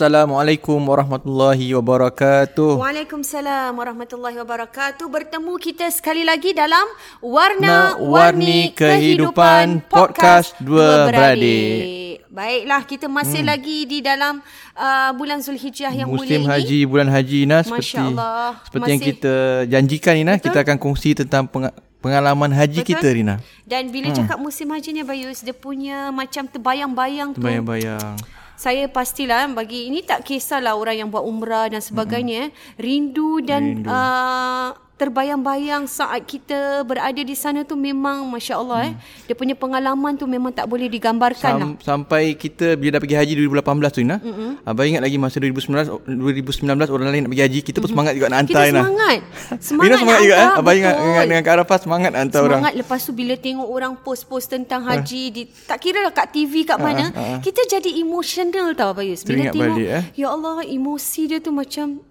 Assalamualaikum warahmatullahi wabarakatuh. Waalaikumsalam warahmatullahi wabarakatuh. Bertemu kita sekali lagi dalam Warna-Warni Kehidupan Podcast Dua Beradik. Baiklah, kita masih hmm. lagi di dalam uh, bulan Zulhijjah yang Musim mulia haji, ini. bulan haji Ina seperti Allah. seperti Masih- yang kita janjikan Ina, Betul. kita akan kongsi tentang peng- pengalaman haji Betul? kita Rina. Dan bila cakap musim haji ni Bayus, dia punya macam terbayang-bayang tu. Bayang-bayang. Saya pastilah bagi ini tak kisahlah orang yang buat umrah dan sebagainya mm. rindu dan Rindu. Uh, terbayang-bayang saat kita berada di sana tu memang masya-Allah mm. eh dia punya pengalaman tu memang tak boleh digambarkan lah. Sam- sampai kita bila dah pergi haji 2018 tu Ina. Mm-hmm. Abang ingat lagi masa 2019 2019 orang lain nak pergi haji, kita pun semangat juga nak hantar Kita Ina. semangat. Semangat semangat nak juga eh. Abang ingat, betul. ingat dengan Kak Arafah semangat hantar orang. Semangat lepas tu bila tengok orang post-post tentang haji di tak kira lah kat TV kat mana, ha, ha. kita jadi emotional tau Bayus. Bila Teringat tengok balik, eh. ya Allah emosi dia tu macam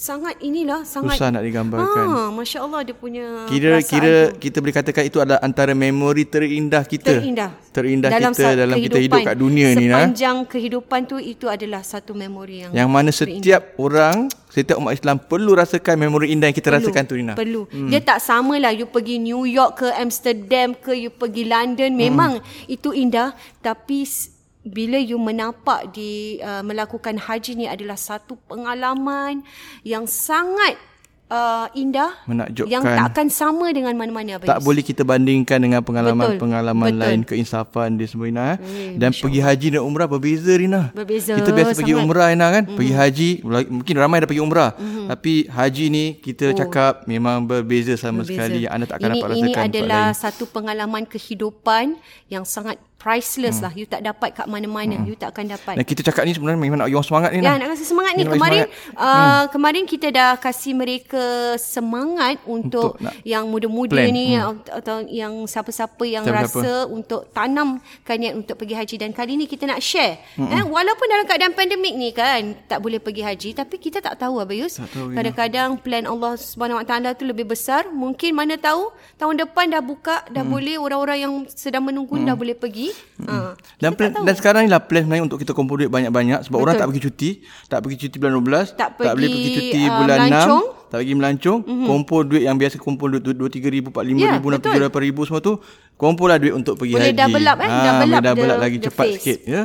sangat inilah sangat Susah nak digambarkan. Ha, masya-Allah dia punya Kira kira tu. kita boleh katakan itu adalah antara memori terindah kita. terindah. Terindah dalam kita dalam kita hidup kat dunia ni nah. Sepanjang kehidupan tu itu adalah satu memori yang Yang mana setiap orang, setiap umat Islam perlu rasakan memori indah yang kita perlu, rasakan tu Nina. Perlu. Hmm. Dia tak sama lah you pergi New York ke Amsterdam ke you pergi London memang Hmm. itu indah tapi bila you menapak di uh, melakukan haji ni adalah satu pengalaman yang sangat uh, indah Menakjubkan. yang takkan sama dengan mana-mana Abang Tak Yus. boleh kita bandingkan dengan pengalaman-pengalaman Betul. lain keinsafan di semua Rina. eh. Eh, Dan pergi haji dan umrah berbeza Rina. Berbeza Kita biasa pergi sangat. umrah Rina kan. Pergi haji, mungkin ramai dah pergi umrah. Tapi haji ni kita cakap memang berbeza sama Berbeza. sekali. Anda tak akan ini, dapat rasakan Ini adalah satu pengalaman kehidupan yang sangat priceless lah. You tak dapat kat mana-mana. You tak akan dapat. Dan kita cakap ni sebenarnya memang nak bagi orang semangat ni. Ya, Nah. nak kasi semangat ni. Kemarin semangat. uh, kemarin kita dah kasih mereka semangat untuk, Untuk yang muda-muda plan. ni hmm. atau yang siapa-siapa yang Siapa-siapa. rasa untuk tanamkan niat untuk pergi haji dan kali ni kita nak share. Hmm. Eh, walaupun dalam keadaan pandemik ni kan tak boleh pergi haji tapi kita tak tahu Abayus. Tak tahu, Rina. Kadang-kadang plan Allah Taala tu lebih besar. Mungkin mana tahu tahun depan dah buka dah Hmm. boleh orang-orang yang sedang menunggu dah boleh pergi. Ha. Dan, kita plan, dan sekarang ni lah plan sebenarnya untuk kita kumpul duit banyak-banyak sebab Betul. orang tak pergi cuti, tak pergi cuti bulan 12, Tak tak boleh pergi, cuti uh, bulan melancong. 6, tak pergi melancong, mm-hmm. kumpul duit yang biasa kumpul duit 2 3 ribu, 4 5 Ya, ribu, 6 betul. 7 8 ribu semua tu, kumpul lah duit untuk pergi Boleh haji. double up, eh? Ah, Double boleh up double up lagi the cepat phase. sikit ya.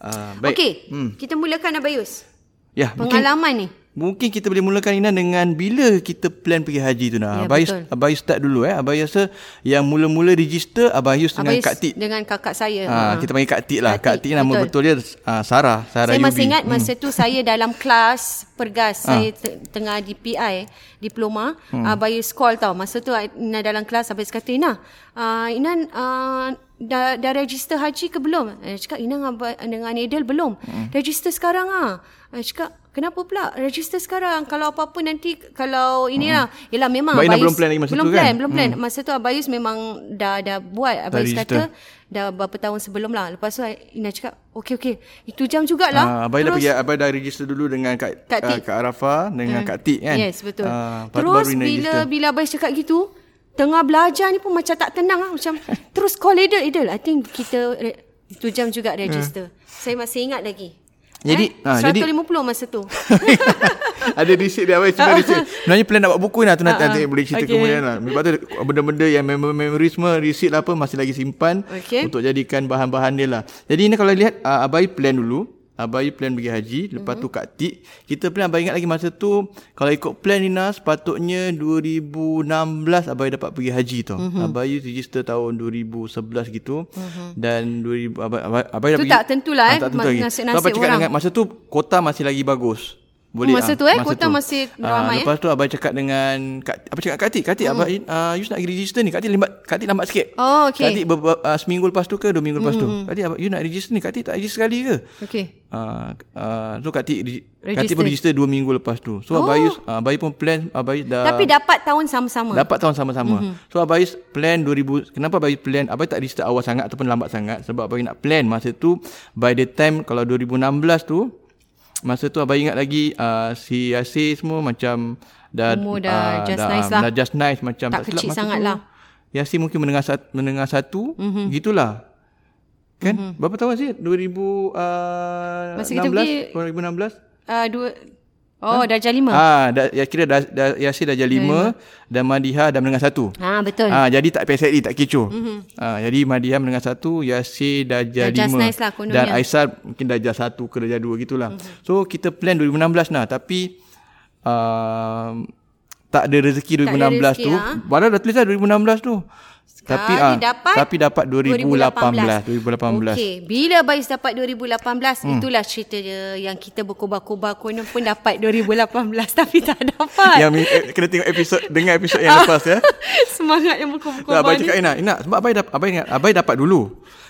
Uh, baik. Okey, hmm. kita mulakan Abayus. Ya, mungkin Pengalaman ni. Mungkin kita boleh mulakan Ina dengan bila kita plan pergi haji tu nah. Ya, Abai betul. Abai start dulu eh. Abai rasa yang mula-mula register Abayus dengan Abayus Kak Tik. Dengan kakak saya. Ha, kita panggil Kak Tik lah. Kak Kak Tik, nama betul. betul, dia uh, Sarah, Sarah Saya Yubi. masih ingat masa tu saya dalam kelas pergas. Ah. Saya te- tengah di PI, diploma. Hmm. Uh, Bayus call tau. Masa tu Ina dalam kelas Abayus kata, Ina, uh, Ina uh, dah, dah register haji ke belum? Saya cakap, Ina dengan, dengan Edel belum. Hmm. Register sekarang ah. Saya cakap, kenapa pula? Register sekarang. Kalau apa-apa nanti, kalau inilah. Hmm. Yelah memang Abayus. belum plan lagi masa belum tu plan, kan? Belum plan. Masa tu Abayus memang dah dah buat. Abayus register. kata, dah berapa tahun sebelum lah. Lepas tu Ina cakap, okey okey. Itu jam jugalah. Ah, Abai dah pergi Abai dah register dulu dengan Kak Kak Tik. Kak Arafah dengan Kak Tik kan. Yes, betul. Tu Terus baru bila register. bila Abang cakap gitu, tengah belajar ni pun macam tak tenang lah. Macam terus call Edel. Edel, I think kita re- itu jam juga register. Saya masih ingat lagi. Jadi, eh, ah, jadi- 150 masa tu. ada receipt dia Abai semua receipt. Sebenarnya plan nak buat buku ni lah tu nanti, Ah, nanti ah. boleh cerita Okey. kemudian lah. Lepas tu benda-benda yang memori semua receipt lah apa masih lagi simpan Okey. untuk jadikan bahan-bahan dia lah. Jadi ini kalau lihat uh, Abai plan dulu. Abai plan pergi haji Lepas tu Kak Tik Kita plan Abai ingat lagi masa tu Kalau ikut plan Nina Sepatutnya 2016 Abai dapat pergi haji tu mm-hmm. Abai register tahun 2011 gitu mm-hmm. Dan 2000 Abai, Abai, Abai dah Tu pergi tak tentulah, Ah, eh, Tak tentu mas- lagi nasib-nasib So, Abai cakap orang. dengan Masa tu kota masih lagi bagus Masa ah, tu, eh, kota masih Ah, ramai, eh? Lepas tu Abai cakap dengan Kak, Apa cakap Kak Tik Kak Tik hmm. Abai uh, You nak register ni Kak Tik lambat, Kak Tik lambat sikit Oh, okey. Kak Tik ber, uh, seminggu lepas tu ke Dua minggu lepas tu Kak Tik you nak register ni Kak Tik tak register sekali ke Okey. Uh, uh, so Kak Tik Kak Tik pun register dua minggu lepas tu So oh. Abai uh, Abai pun plan Abai dah Tapi dapat tahun sama-sama. Dapat tahun sama-sama. Mm-hmm. So Abai plan 2000 kenapa Abai plan Abai tak register awal sangat ataupun lambat sangat sebab Abai nak plan masa tu by the time kalau 2016 tu masa tu Abai ingat lagi uh, si Yasir semua macam dah Umur dah ah, just dah, nice lah. Dah just nice macam Tak silap kecil sangat tu, lah. Yasir mungkin mendengar satu, mendengar satu mm-hmm. gitulah. Kan? Mm-hmm. Berapa tahun sih? 2000 uh, Masa kita 16? pergi- 2016? Uh, dua Oh, darjah lima. Ah, da, ya kira dah da, Yasir dah jadi lima dan Madiha dah menengah satu. Ha, betul. Ah, jadi tak PSLE tak kecoh. Mm-hmm. Ah, jadi Madiha menengah satu, Yasir dah Dah just lima. nice lah kononnya. dan Aisyah mungkin dah jadi satu ke dah jadi dua gitulah. Mm-hmm. So kita plan 2016 lah tapi uh, tak ada rezeki 2016 Tak ada rezeki, tu. ah. Padahal dah tulis lah 2016 tu. Tapi Sekali ah, dapat tapi dapat 2018 2018. Okey, bila Bayus dapat 2018, Hmm. itulah cerita dia yang kita berkobar-kobar konon pun dapat 2018 tapi tak dapat. Yang eh, kena tengok episod dengar episod yang lepas ya. Semangat yang Tak, berkobar-kobar Abai ni. cakap Ina, Ina sebab Abai dapat Abai ingat Abai dapat dulu.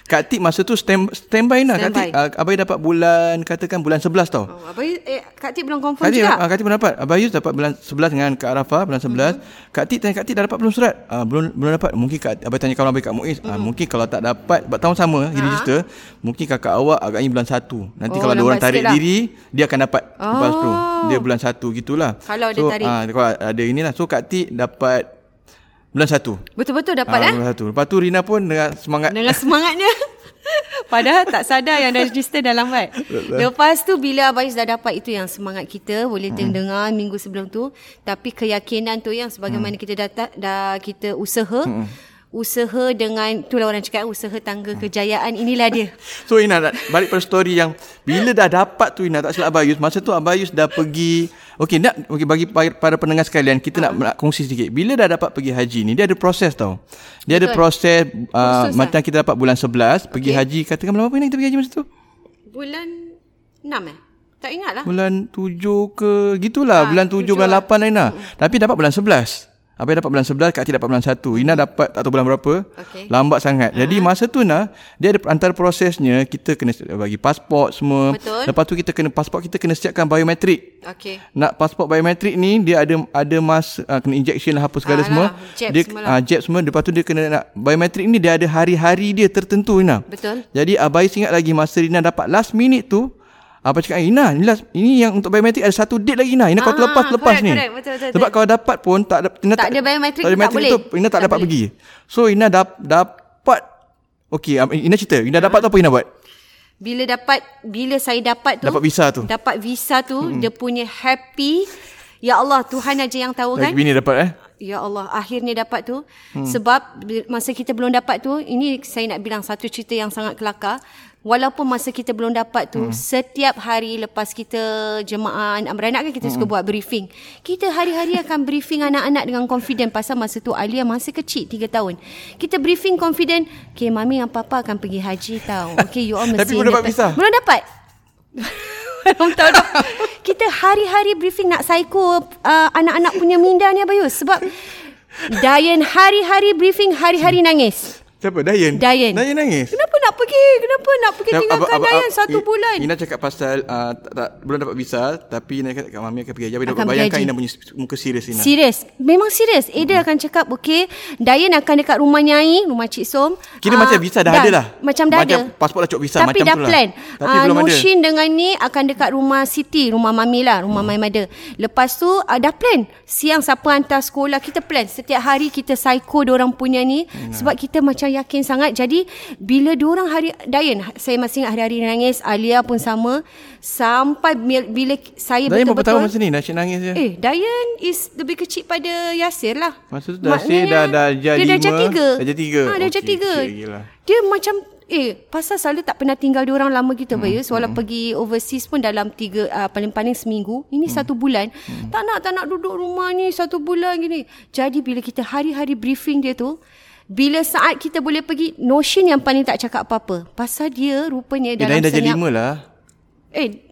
Kak Tik masa tu stand standby Ina. Kak Tik uh, Abai dapat bulan katakan bulan 11 tau. Oh, Abai, eh, Kak Tik belum confirm Kak Tik, juga. uh, Kak Tik pun dapat. Abayus dapat bulan 11 dengan Kak Arafah bulan 11. Mhm. Kak Tik tanya Kak Tik dah dapat belum surat? Uh, belum belum dapat. Mungkin Kak Abai tanya kawan Abai Kak Muiz. Uh, mungkin kalau tak dapat sebab tahun sama uh register, mungkin kakak awak agaknya bulan 1. Nanti. Oh, kalau ada orang tarik lah. diri, dia akan dapat lepas tu. Oh. Dia bulan 1 gitulah. Kalau dia so, tarik. ah, kalau ada inilah. So Kak Tik dapat bulan 1. Betul-betul dapat Ah, eh. Bulan 1. Lepas tu Rina pun dengan semangat Dengan semangatnya. Padahal tak sadar yang dah register dah lambat. Lepas tu bila Abayus dah dapat itu yang semangat kita boleh Hmm. dengar minggu sebelum tu. Tapi keyakinan tu yang sebagaimana Hmm. kita dah, dah kita usaha. Usaha dengan itulah orang cakap usaha tangga kejayaan inilah dia. So Ina balik pada story yang bila dah dapat tu Ina tak silap Abayus masa tu Abayus dah pergi okey nak okay, bagi pa- para pendengar sekalian kita nak, nak kongsi sedikit bila dah dapat pergi haji ni dia ada proses tau dia ada Betul. proses uh, Proses lah. macam kita dapat bulan 11 pergi Okey. haji katakan bulan apa Ina kita pergi haji masa tu Bulan 6 eh? Tak ingat lah. bulan 7 ke gitulah Ah, bulan 7 tujuh bulan lah. 8 lah Ina tapi dapat bulan 11 Abai dapat bulan 11, Kak Ti dapat bulan 1. Ina dapat tak tahu bulan berapa. Okey. Lambat sangat. Jadi masa tu nah, dia ada antara prosesnya kita kena bagi pasport semua. Betul. Lepas tu kita kena pasport kita kena siapkan biometrik. Okey. Nak pasport biometrik ni dia ada ada mas uh, kena injection lah apa segala Ah, semua. lah, jab dia semua ah, jab semua lepas tu dia kena nak biometrik ni dia ada hari-hari dia tertentu Ina. Betul. Jadi abai ingat lagi masa Rina dapat last minute tu Abang cakap, Ina, ini, last, ini yang untuk biometrik ada satu date lagi, Ina. Ina kau Ah, terlepas-lepas correct, ni. correct. Betul, betul, Sebab betul. kalau dapat pun, tak ada, Ina Tak ada biometrik, tak, ada tak biometrik boleh. Ina tak, Tak dapat boleh. pergi. So, Ina dap, dapat, okay, um, Ina cerita. Ina dapat tu apa Ina buat? Bila dapat bila saya dapat tu Dapat visa tu. Dapat visa tu mm-hmm. dia punya happy Ya Allah Tuhan aja yang tahu kan Lagi bini dapat eh? Ya Allah akhirnya dapat tu hmm. sebab masa kita belum dapat tu ini saya nak bilang satu cerita yang sangat kelakar walaupun masa kita belum dapat tu hmm. setiap hari lepas kita jemaah anak beranak kan kita hmm. suka buat briefing kita hari-hari akan briefing anak-anak dengan confident pasal masa tu Alia masih kecil 3 tahun kita briefing confident okay mami dan papa akan pergi haji tau okay you all mesti Tapi belum dapat visa? belum dapat belum tahu dah. Kita hari-hari briefing nak psycho uh, anak-anak punya minda ni Abayus sebab Dayan hari-hari briefing hari-hari nangis. Siapa? Dayan? Dayan. Dayan nangis? Kenapa nak pergi? Kenapa nak pergi tinggalkan ab- ab- Dayan satu I- bulan? Ina cakap pasal uh, tak, tak, belum dapat visa tapi Ina cakap mami akan pergi haji. Akan pergi bayangkan haji. Ina punya muka serius Ina. Serius. Memang serius. Ada akan cakap, okay, Dayan akan dekat rumah Nyai, rumah Cik Som. Kira Ah, macam visa dah ada lah. Macam dah Macam ada. pasport dah cukup visa, Tapi macam dah lah. plan. Tapi Ah, belum ada. Nushin dengan ni akan dekat rumah Siti, rumah Mami lah, rumah Hmm. My Mother. Lepas tu uh, dah plan. Siang siapa hantar sekolah, kita plan. Setiap hari kita psycho orang punya ni. Hmm. Sebab kita macam yakin sangat. Jadi, bila orang hari, Dayan, saya masih ingat hari-hari nangis. Alia pun sama. Sampai bil- bila saya Dayan betul-betul... tahun masa ni? Nasyid nangis je. Eh, Dayan is lebih kecil pada Yasir lah. Masa tu Yasir dah- dah darjah Dia darjah lima, tiga. darjah tiga. Ha, darjah Okey, tiga. okey, gila. Dia macam, eh, pasal selalu tak pernah tinggal dia orang lama gitu, hmm, Bayus. Walau Hmm. pergi overseas pun dalam tiga, uh, paling-paling seminggu. Ini hmm. satu bulan. Hmm. Tak nak, tak nak duduk rumah ni satu bulan gini. Jadi, bila kita hari-hari briefing dia tu, bila saat kita boleh pergi, Notion yang paling tak cakap apa-apa. Pasal dia rupanya Eh, dalam Dayan dah jadi lima lah. Eh,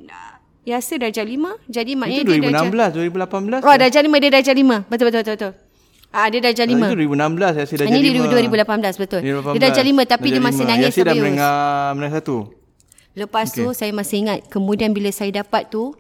Yasir darjah lima. Jadi maknanya Itu dia darjah... 2016, 2018. Oh, darjah lima. Dia darjah lima. Betul, betul, betul. betul. Ah, dia darjah Ah, lima. Itu 2016 Yasir dah Ini jadi di 2018, betul. 2018. Dia darjah lima tapi dia masih lima. nangis Yasir dah menengah, menengah satu. Lepas tu, saya masih ingat. Kemudian bila saya dapat tu,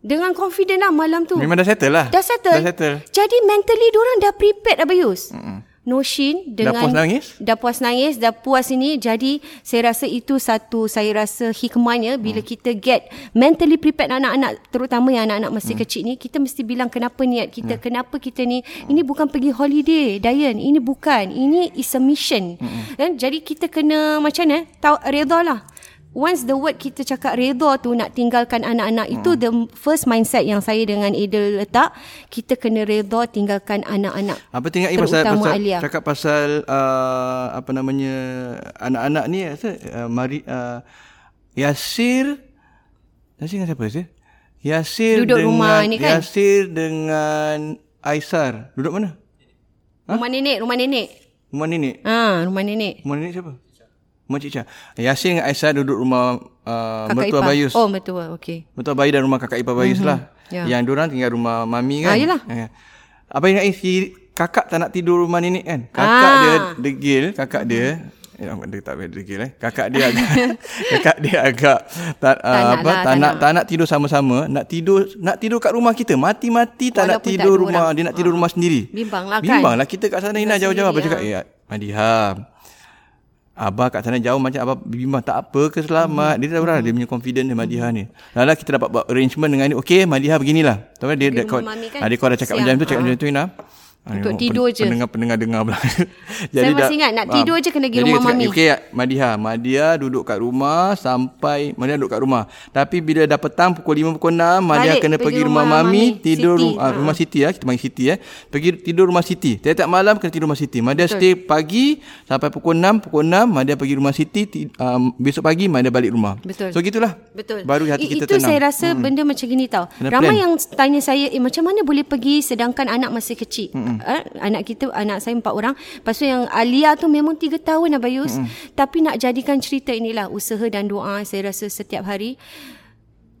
dengan confident lah malam tu. Memang dah settle lah. Dah settle. Dah settle. Jadi mentally orang dah prepared Abayus. Mm-mm. Noshin dengan puas nangis? dah puas nangis dah puas ini jadi saya rasa itu satu saya rasa hikmahnya bila Hmm. kita get mentally prepared anak-anak terutama yang anak-anak masih Hmm. kecil ni kita mesti bilang kenapa niat kita kenapa kita ni ini bukan pergi holiday Dayan ini bukan ini is a mission Hmm. dan jadi kita kena macam mana tahu redha lah Once the word kita cakap redha tu nak tinggalkan anak-anak itu Hmm. the first mindset yang saya dengan Adel letak kita kena redha tinggalkan anak-anak. Apa tengok ni pasal, pasal Alia. cakap pasal uh, apa namanya anak-anak ni rasa uh, mari uh, Yasir Yasir dengan siapa Yasir? Yasir Duduk dengan rumah ni kan? Yasir dengan Aisar. Duduk mana? Rumah nenek, rumah nenek. Rumah nenek. Ah, rumah nenek. Rumah nenek siapa? Rumah Cik Cha. Yasir dengan Aisar duduk rumah uh, Kakak mertua ipar. Bayus. Oh, betul. Okey. Mertua Bayu dan rumah kakak ipar Bayus mm-hmm. lah. Ya. Yang diorang tinggal rumah mami kan. Ah, yelah. Eh. Apa ingat ni si kakak tak nak tidur rumah nenek kan? Kakak Ah. dia degil, kakak dia Eh, dia tak boleh degil eh. Kakak dia agak kakak dia agak tak, uh, nak apa lah, tak, tak nak nak. tak nak tidur sama-sama, nak tidur nak tidur kat rumah kita. Mati-mati tak nak Walaupun tak tidur ada rumah, orang. dia nak tidur rumah sendiri. Bimbang lah kan? Bimbang lah kita kat sana Ina jauh-jauh apa cakap eh Madiha Abah kat sana jauh macam Abah bimbang tak apa ke selamat. Dia tahu lah dia punya confident dia Madiha ni. Lala kita dapat buat arrangement dengan dia. Okey Madiha beginilah. Tahu dia dia rumah kau kan dia kau dah cakap macam tu cakap Ah. macam tu Ina. Ah, Untuk tengok tidur je. Pendengar-pendengar dengar pula. Saya masih ingat, nak tidur je kena pergi jadi rumah cakap, mami. Okey Madiha, Madiha duduk kat rumah sampai Madiha duduk kat rumah. Tapi bila dah petang pukul 5 pukul 6 Madiha Balik, kena pergi pergi rumah, rumah mami, mami, tidur Siti. rumah, Ah. rumah Siti ya, kita panggil Siti eh. Pergi tidur rumah Siti. Tiap-tiap malam kena tidur rumah Siti. Madiha stay pagi sampai pukul 6, pukul 6 Madiha pergi rumah Siti, ti- um, besok pagi Madiha balik rumah. Betul. So gitulah. Betul. Baru hati I- kita itu tenang. saya rasa hmm. benda macam gini tau. Kena Ramai plan. yang tanya saya, eh macam mana boleh pergi sedangkan anak masih kecil. Hmm. Eh, anak kita, anak saya empat orang. Lepas tu yang Alia tu memang tiga tahun Abayus. Hmm. Tapi nak jadikan cerita inilah usaha dan doa saya rasa setiap hari.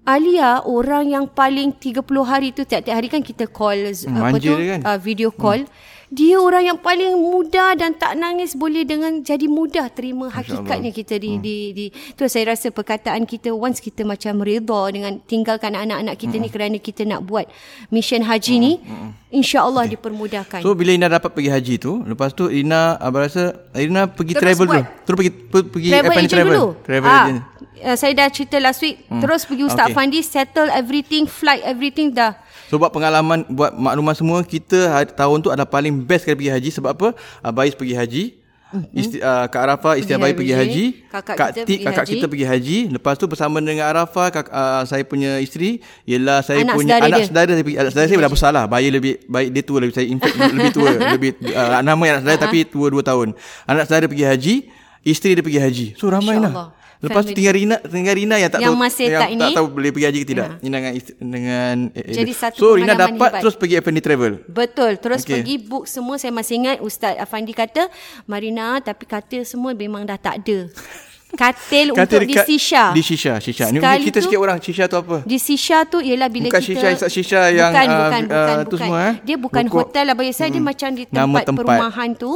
Alia orang yang paling 30 hari tu tiap-tiap hari kan kita call Hmm, apa manja tu dia kan? uh, video call. Hmm. Dia orang yang paling mudah dan tak nangis boleh dengan jadi mudah terima hakikatnya kita di, hmm. di di tu saya rasa perkataan kita once kita macam redha dengan tinggalkan anak-anak kita hmm. ni kerana kita nak buat mission haji hmm. ni insya-Allah okay. dipermudahkan. So bila Ina dapat pergi haji tu, lepas tu Ina abang rasa Ina pergi Terus travel buat. dulu. Terus pergi per- pergi travel agent dulu. Travel ah, agent. Uh, saya dah cerita last week hmm. terus pergi Ustaz okay. Fandi settle everything flight everything dah So buat pengalaman buat makluman semua kita ha- tahun tu adalah paling best kali pergi haji sebab apa? Abais pergi haji. Isti, uh, Kak Arafah isteri Pergi Abai pergi haji. Kakak Kak kita Tik pergi kakak haji. kita pergi haji. Lepas tu bersama dengan Arafah kak, uh, saya punya isteri ialah saya Anak punya saudara anak dia. saudara saya pergi anak saudara saya dah besar lah. Bayi lebih baik dia tua lebih saya in fact lebih tua lebih uh, nama anak saudara tapi tua 2 tahun. Anak saudara pergi haji, isteri dia pergi haji. So ramai lah. Lepas tu Family. tinggal Rina tinggal Rina yang tak Yang tahu masih yang tak tak ini. tahu boleh pergi haji ke tidak. Ya. Rina dengan dengan eh, eh, Jadi satu So Rina dapat hebat. terus pergi F&D travel. Betul. Terus okay. pergi book semua. Saya masih ingat Ustaz Afandi kata, Marina tapi katil semua memang dah tak ada. Katil, untuk di Sisha. Di Shisha, Shisha. Ni Sekali kita tu- sikit orang Shisha tu apa? Di Sisha tu ialah bila Bukan kita Shisha, Ustaz Shisha yang, bukan, uh, bukan, uh, bukan, tu bukan. semua, eh? Dia bukan Pokok- hotel lah bagi saya dia macam di tempat, tempat. perumahan tu.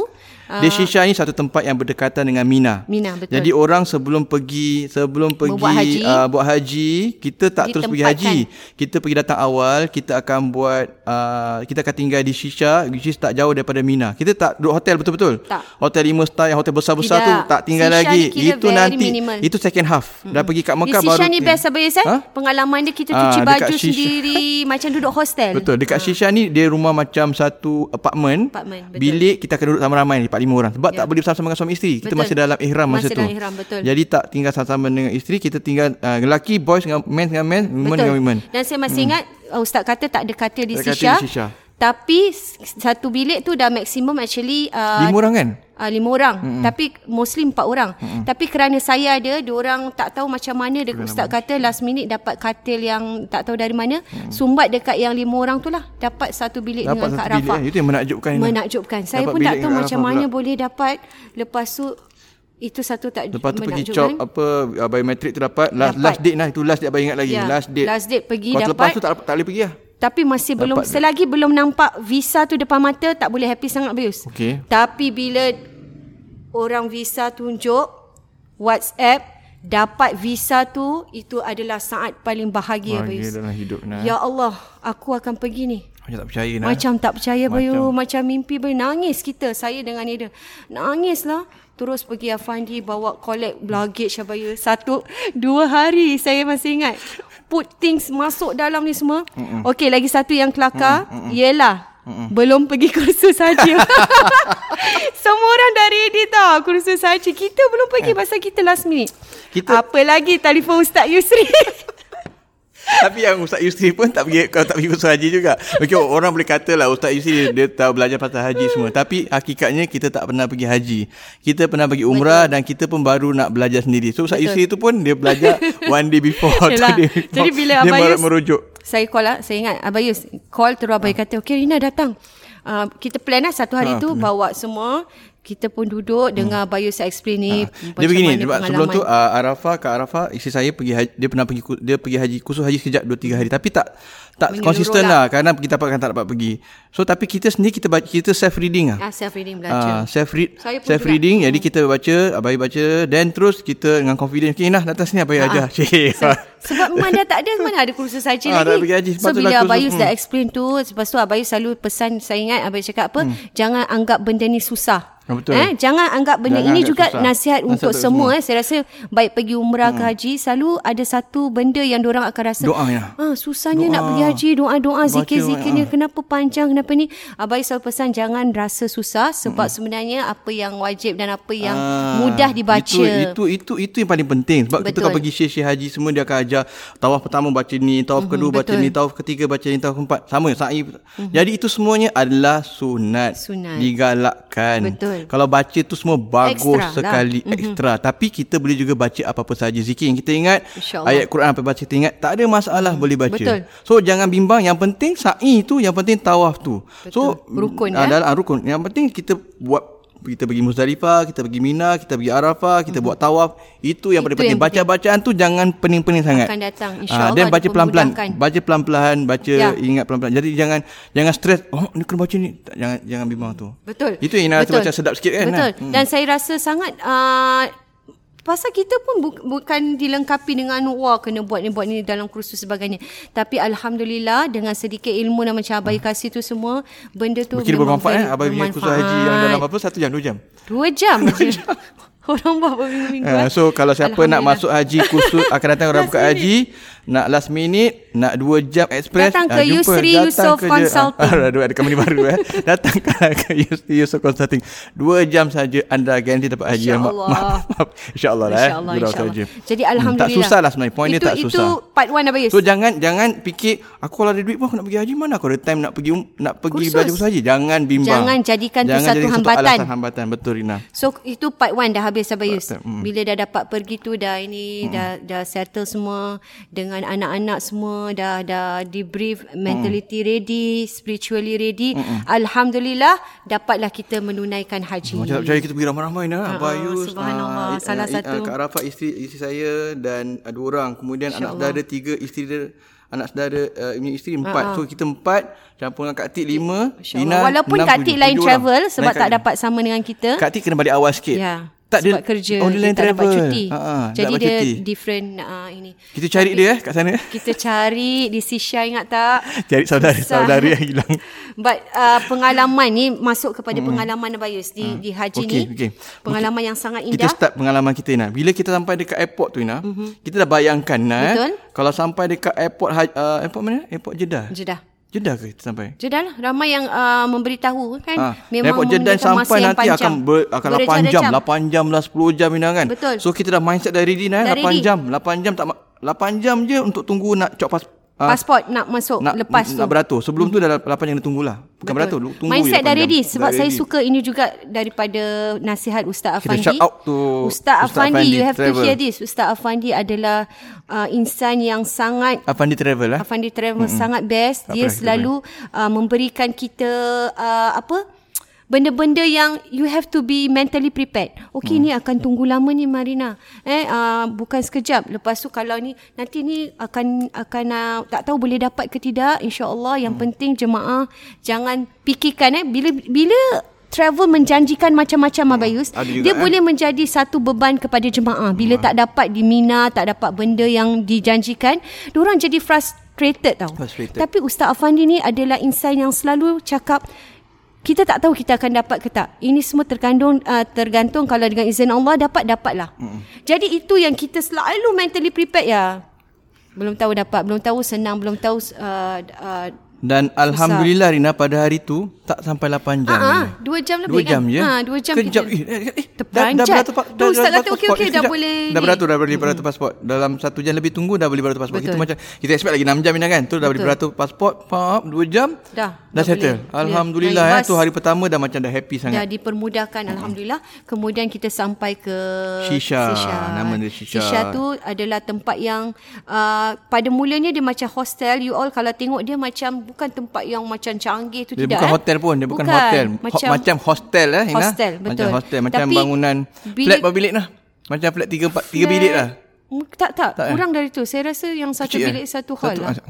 Di Shisha ni satu tempat yang berdekatan dengan Mina. Mina, betul. Jadi orang sebelum pergi sebelum pergi Buat haji. Uh, buat haji, kita tak terus pergi haji. Kita pergi datang awal, kita akan buat uh, kita akan tinggal di Shisha, which is tak jauh daripada Mina. Kita tak duduk hotel betul-betul. Tak. Hotel 5 star yang hotel besar-besar tu Tidak. tak tinggal Shisha lagi. ni Itu nanti minimal. itu second half. Dah pergi kat Mekah baru ni best apa ya Ha? Pengalaman dia kita Ah, cuci dekat baju Shisha. sendiri macam duduk hostel. Betul. Dekat Shisha ni dia rumah macam satu apartment. Apartment, betul. Bilik kita akan duduk sama ramai ni 4 5 orang. Sebab Ya. tak boleh bersama-sama dengan suami isteri. Kita Betul. masih dalam ihram masa Masih tu. dalam ihram, betul. Jadi tak tinggal sama-sama dengan isteri, kita tinggal uh, lelaki boys dengan men dengan men, women dengan women. Dan saya masih ingat uh, Ustaz kata tak ada katil di Tak Sisha. di. Tapi satu bilik tu dah maksimum actually uh, Lima orang kan? Uh, lima orang mm-hmm. Tapi Muslim empat orang mm-hmm. Tapi kerana saya ada Dua orang tak tahu macam mana dia, Ustaz kata last minute dapat katil yang Tak tahu dari mana mm-hmm. Sumbat dekat yang lima orang tu lah Dapat satu bilik Dapat dengan satu Kak. Rafa Eh. Itu yang menakjubkan. Menakjubkan Saya Dapat pun tak tahu macam Rafa mana pula. boleh dapat Lepas tu Itu satu tak Lepas tu pergi chop apa uh, biometrik tu dapat. Last, Dapat. last date lah itu last date abang ingat lagi. Ya, Last date. last date pergi Lepas, dapat. Lepas tu tak, tak boleh pergi lah. Tapi masih belum Dapat selagi belum nampak visa tu depan mata tak boleh happy sangat Bius. Okey. Tapi bila orang visa tunjuk WhatsApp dapat visa tu itu adalah saat paling bahagia Bahagia Bius. dalam hidup. Nah. Ya Allah, aku akan pergi ni. Macam tak percaya nak. Macam tak percaya Bayu Macam mimpi Bayu Nangis kita Saya dengan Ida Nangis lah Terus pergi Afandi Bawa collect luggage Bayu Satu Dua hari Saya masih ingat Put things Masuk dalam ni semua Mm-mm. Okay lagi satu yang kelakar Mm-mm. Yelah Mm-mm. Belum pergi kursus saja. Semua orang dah ready tau kursus saja. Kita belum pergi eh. pasal kita last minute. Kita... Apa lagi telefon Ustaz Yusri. Tapi yang Ustaz Yusri pun tak pergi kalau tak pergi kursus haji juga. Okay, orang boleh kata lah Ustaz Yusri dia tahu belajar pasal haji semua. Tapi hakikatnya kita tak pernah pergi haji. Kita pernah pergi umrah Betul. dan kita pun baru nak belajar sendiri. So Ustaz Betul. Yusri tu pun dia belajar one day before. day before. Jadi bila dia Abayus, merujuk. Saya call lah, saya ingat Abayus call terus Abayus ha. kata, okay Rina datang. Uh, kita plan lah satu hari ha, tu benar. bawa semua kita pun duduk hmm. dengar Bayu saya explain ni ha. dia begini sebab sebelum tu uh, Arafah Kak Arafah isteri saya pergi haji, dia pernah pergi dia pergi haji kursus haji sekejap 2 3 hari tapi tak tak konsisten lah. lah kerana kita dapat tak dapat pergi. So tapi kita sendiri kita baca, kita self reading lah. Ah self reading belajar. Ah self read self reading jadi hmm. kita baca abai baca then terus kita dengan confidence okay nah datang sini abai ajar. Sebab memang dah tak ada mana ada kursus saja ah, lagi. Pergi haji, so bila Abayu hmm. dah explain tu lepas tu Abayu selalu pesan saya ingat Abayu cakap apa hmm. jangan anggap benda ni susah. Oh, betul. Eh, jangan anggap benda jangan ini juga susah. nasihat, nasihat untuk semua. Eh. Saya rasa baik pergi umrah hmm. ke haji, selalu ada satu benda yang orang akan rasa. Doa ya. Ah, susahnya doa. nak pergi haji, doa-doa, zikir-zikirnya. Kenapa panjang, kenapa ni? Abai selalu pesan jangan rasa susah sebab hmm. sebenarnya apa yang wajib dan apa yang ah, mudah dibaca. Itu, itu itu itu yang paling penting. Sebab betul. kita kalau pergi syekh haji semua dia akan ajar tawaf pertama baca ni, tawaf hmm, kedua betul. baca ni, tawaf ketiga baca ni, tawaf keempat. Sama, sa'i. Hmm. Jadi itu semuanya adalah sunat. Sunat. Digalakkan. Betul. Kalau baca tu semua bagus extra lah. sekali lah. ekstra mm-hmm. tapi kita boleh juga baca apa-apa saja zikir yang kita ingat ayat Quran apa baca kita ingat tak ada masalah mm. boleh baca Betul. so jangan bimbang yang penting sa'i tu yang penting tawaf tu Betul. so rukun uh, ya dalam rukun yang penting kita buat kita pergi Muzdalifah, kita pergi Mina, kita pergi Arafah, kita hmm. buat tawaf. Itu yang paling penting. Baca-bacaan tu jangan pening-pening sangat. Akan datang ah, insya-Allah. Dan baca pelan-pelan. Baca pelan-pelan, baca ya. ingat pelan-pelan. Jadi jangan jangan stres. Oh, ni kena baca ni. Jangan jangan bimbang tu. Betul. Itu yang nak baca sedap sikit kan. Betul. Nah? Hmm. Dan saya rasa sangat uh, Pasal kita pun bu- bukan dilengkapi dengan wah kena buat ni buat ni dalam kursus sebagainya. Tapi alhamdulillah dengan sedikit ilmu dan macam abai kasih tu semua benda tu Mungkin bermanfaat eh abai punya kursus haji yang dalam apa satu jam dua jam. Dua jam. Orang buat berminggu-minggu. Uh, so kalau siapa nak masuk haji kursus akan datang orang buka haji nak last minute nak dua jam express datang ke uh, Yusri Yusof Consulting. Uh, ada company baru eh. Datang ke Yusri Yusof Consulting. Dua jam saja anda ganti dapat haji insyaallah. insyaallah lah eh. insyaAllah. jadi alhamdulillah hmm, tak susah lah sebenarnya. Point itu, dia tak itu susah. itu part 1 apa Yus so jangan jangan fikir aku kalau ada duit pun aku nak pergi haji mana aku ada time nak pergi um, nak pergi kursus. belajar kursus haji? Jangan bimbang. Jangan jadikan jangan tu satu jadikan hambatan. satu hambatan. Betul Rina. So itu part 1 dah habis Abayus hmm. bila dah dapat pergi tu dah ini hmm. dah dah settle semua dengan anak-anak semua dah dah debrief mentality mm. ready spiritually ready Mm-mm. alhamdulillah dapatlah kita menunaikan haji. Macam percaya kita pergi ramai-ramai nah uh, Bayus subhanallah uh, salah uh, satu. Uh, Kak Arafat isteri, isteri saya dan uh, dua orang. Kemudian anak saudara tiga isteri dia anak saudara uh, isteri empat. Uh-huh. so kita empat campur dengan Kak Tik lima Ina, walaupun Kak Tik lain travel orang. sebab lain tak dapat sama dengan kita. Kak Tik kena balik awal sikit. Yeah tak sebab dia, kerja oh, dia, tak dapat cuti. Ha, ha, Jadi dia cuti. different uh, ini. Kita cari Tapi, dia eh kat sana. Kita cari di Sisha ingat tak? cari saudara-saudara yang hilang. But uh, pengalaman ni masuk kepada hmm. pengalaman Abayus di hmm. di haji okay, ni. Okay. Pengalaman okay. yang sangat indah. Kita start pengalaman kita Ina. Bila kita sampai dekat airport tu Ina, mm-hmm. kita dah bayangkan Ina, eh, kalau sampai dekat airport uh, airport mana? Airport Jeddah. Jeddah. Jeddah ke kita sampai? Jeddah lah. Ramai yang uh, memberitahu kan. Ha. Memang Airport Jeddah sampai nanti panjang. akan ber, akan 8 jam. 8 jam lah 10 jam ini kan. Betul. So kita dah mindset dari ready nah, 8 ready. jam. 8 jam tak 8 jam je untuk tunggu nak cop pas Ah. pasport nak masuk nak, lepas tu. Nak beratur. Sebelum hmm. tu dah 8 yang tunggulah. Bukan Betul. beratur. Tunggu Mindset dah ready. Sebab dah saya ready. suka ini juga daripada nasihat Ustaz Afandi. Kita shout out to Ustaz, Ustaz Afandi. You have travel. to hear this. Ustaz Afandi adalah uh, insan yang sangat. Afandi Travel lah. Afandi Travel hmm. sangat best. Dia selalu uh, memberikan kita uh, apa benda-benda yang you have to be mentally prepared. Okay hmm. ni akan tunggu lama ni Marina. Eh uh, bukan sekejap. Lepas tu kalau ni nanti ni akan akan uh, tak tahu boleh dapat ke tidak insya-Allah yang hmm. penting jemaah jangan fikirkan eh bila bila travel menjanjikan macam-macam hmm. Abayus dia eh? boleh menjadi satu beban kepada jemaah bila hmm. tak dapat di Mina tak dapat benda yang dijanjikan orang jadi frust frustrated tau. Frustrated. Tapi Ustaz Afandi ni adalah insan yang selalu cakap kita tak tahu kita akan dapat ke tak. Ini semua terkandung uh, tergantung kalau dengan izin Allah dapat dapatlah. Mm. Jadi itu yang kita selalu mentally prepared ya. Belum tahu dapat, belum tahu senang, belum tahu uh, uh, Dan Alhamdulillah Rina pada hari tu tak sampai 8 jam. Ah, ah, Rina. dua jam lebih Dua jam kan? je. Ah, dua jam Kejap. kita- Eh, eh, eh, Terperanjat. beratur pak- Tu Ustaz kata okey, pasport. okey, dah boleh Dah beratur, dah boleh beratur pasport. Dalam satu jam lebih tunggu dah boleh beratur pasport. Kita Betul. macam kita expect lagi 6 jam Rina kan. Tu dah boleh beratur pasport, pap, 2 jam. Dah, Dah, dah settle. Alhamdulillah eh bas. tu hari pertama dah macam dah happy dah sangat. dipermudahkan alhamdulillah kemudian kita sampai ke Shisha. Nama dia Shisha. Shisha tu adalah tempat yang uh, pada mulanya dia macam hostel you all kalau tengok dia macam bukan tempat yang macam canggih tu Dia tidak bukan eh. hotel pun, dia bukan, hotel. Ho- macam, macam hostel eh Rina. Hostel, Macam betul. hostel, macam Tapi bangunan bilik- flat berapa bilik lah. Macam flat 3 4 3 bilik lah. Mm, tak tak, Tak, eh? kurang dari tu saya rasa yang satu Kecil, eh? bilik satu hall lah Satu-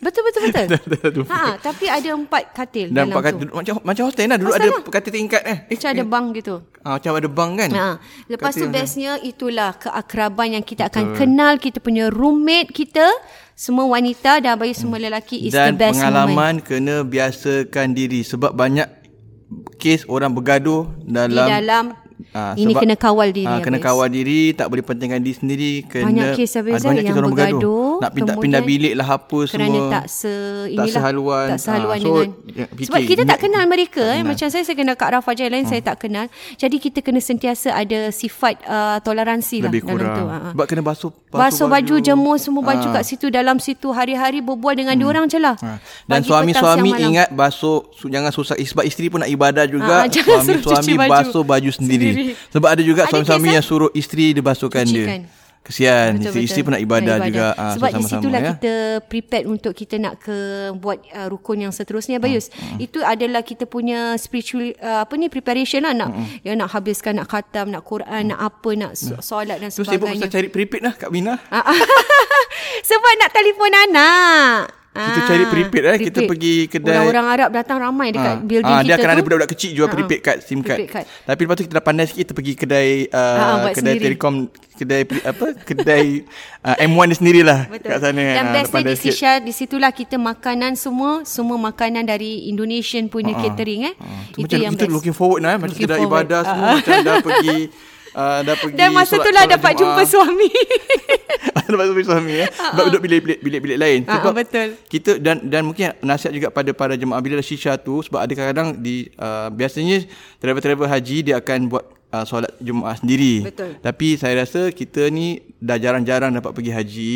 betul betul betul dah dua ha tapi ada empat katil Dan dalam empat tu katil macam macam hostel lah. Dulu Hostel ada lah. katil tingkat eh. eh macam ada bang gitu Ah, macam ada bang kan? Ha. Lepas tu Katil- bestnya itulah keakraban yang kita akan kenal kita punya roommate kita semua wanita dan bayi semua lelaki is Dan the best moment. pengalaman kena biasakan diri sebab banyak kes orang bergaduh di dalam dalam Ah, ini sebab- kena kawal diri Ah, kena kawal diri, tak boleh pentingkan diri sendiri, kena Banyak kes, Hafiz, ada banyak kes yang orang bergaduh, Nak pindah pindah bilik lah apa kerana semua. tak se inilah sehaluan. tak sehaluan Ah, so, dengan ya, fikir, sebab kita tak kenal mereka eh kenal. macam saya saya kenal Kak Rafa je lain saya tak kenal jadi kita kena sentiasa ada sifat uh, toleransi lah lebih dalam kurang. tu Ha, ha. Sebab kena basuh Basuh baju, jemur semua baju Ah. kat situ dalam situ hari-hari berbual dengan hmm. diorang je lah. Ha. Dan suami-suami ingat basuh su- jangan susah sebab isteri pun nak ibadah juga. Ah, Suami-suami baju basuh baju sendiri. Sebab ada juga Ada suami-suami yang suruh isteri dia basuhkan Cucikan. dia. Kesian, Betul, isteri, betul. pun nak ibadah, Nak juga. Ah, Sebab di situlah ya. kita prepared untuk kita nak ke buat uh, rukun yang seterusnya Bayus. Hmm, Itu adalah kita punya spiritual uh, apa ni preparation lah nak Hmm, yang nak habiskan nak khatam, nak Quran, nak apa, nak so- solat dan Tu sibuk pasal sebagainya. cari prepaid lah Kak Bina. Ah, ah. Sebab nak telefon anak. Kita Ah, cari prepaid eh. Kita pergi kedai- Orang-orang Arab datang ramai dekat Ah. building Ah, kita dia akan tu. ada budak-budak kecil jual Ah, prepaid card, SIM card. prepaid card. Tapi lepas tu kita dah pandai sikit kita pergi kedai uh, Ah, buat kedai sendiri. telekom kedai apa kedai uh, M1 dia sendirilah Betul. kat sana. Dan Ah, bestnya di. Sisha, di situlah kita makanan semua, semua makanan dari Indonesian punya catering eh. Ah, Itu tu macam yang kita best. looking forward lah eh. macam Looking kita dah forward. ibadah semua Ah. macam dah pergi uh, dah pergi Dan masa solat- tu lah dapat Jumaat. jumpa suami. dapat jumpa suami ya. Sebab duduk bilik-bilik bilik-bilik lain. Ah, Sebab betul. Kita dan dan mungkin nasihat juga pada para jemaah bila dah shisha tu sebab ada kadang-kadang di uh, biasanya travel-travel haji dia akan buat uh, solat Jumaat sendiri. Betul. Tapi saya rasa kita ni dah jarang-jarang dapat pergi haji.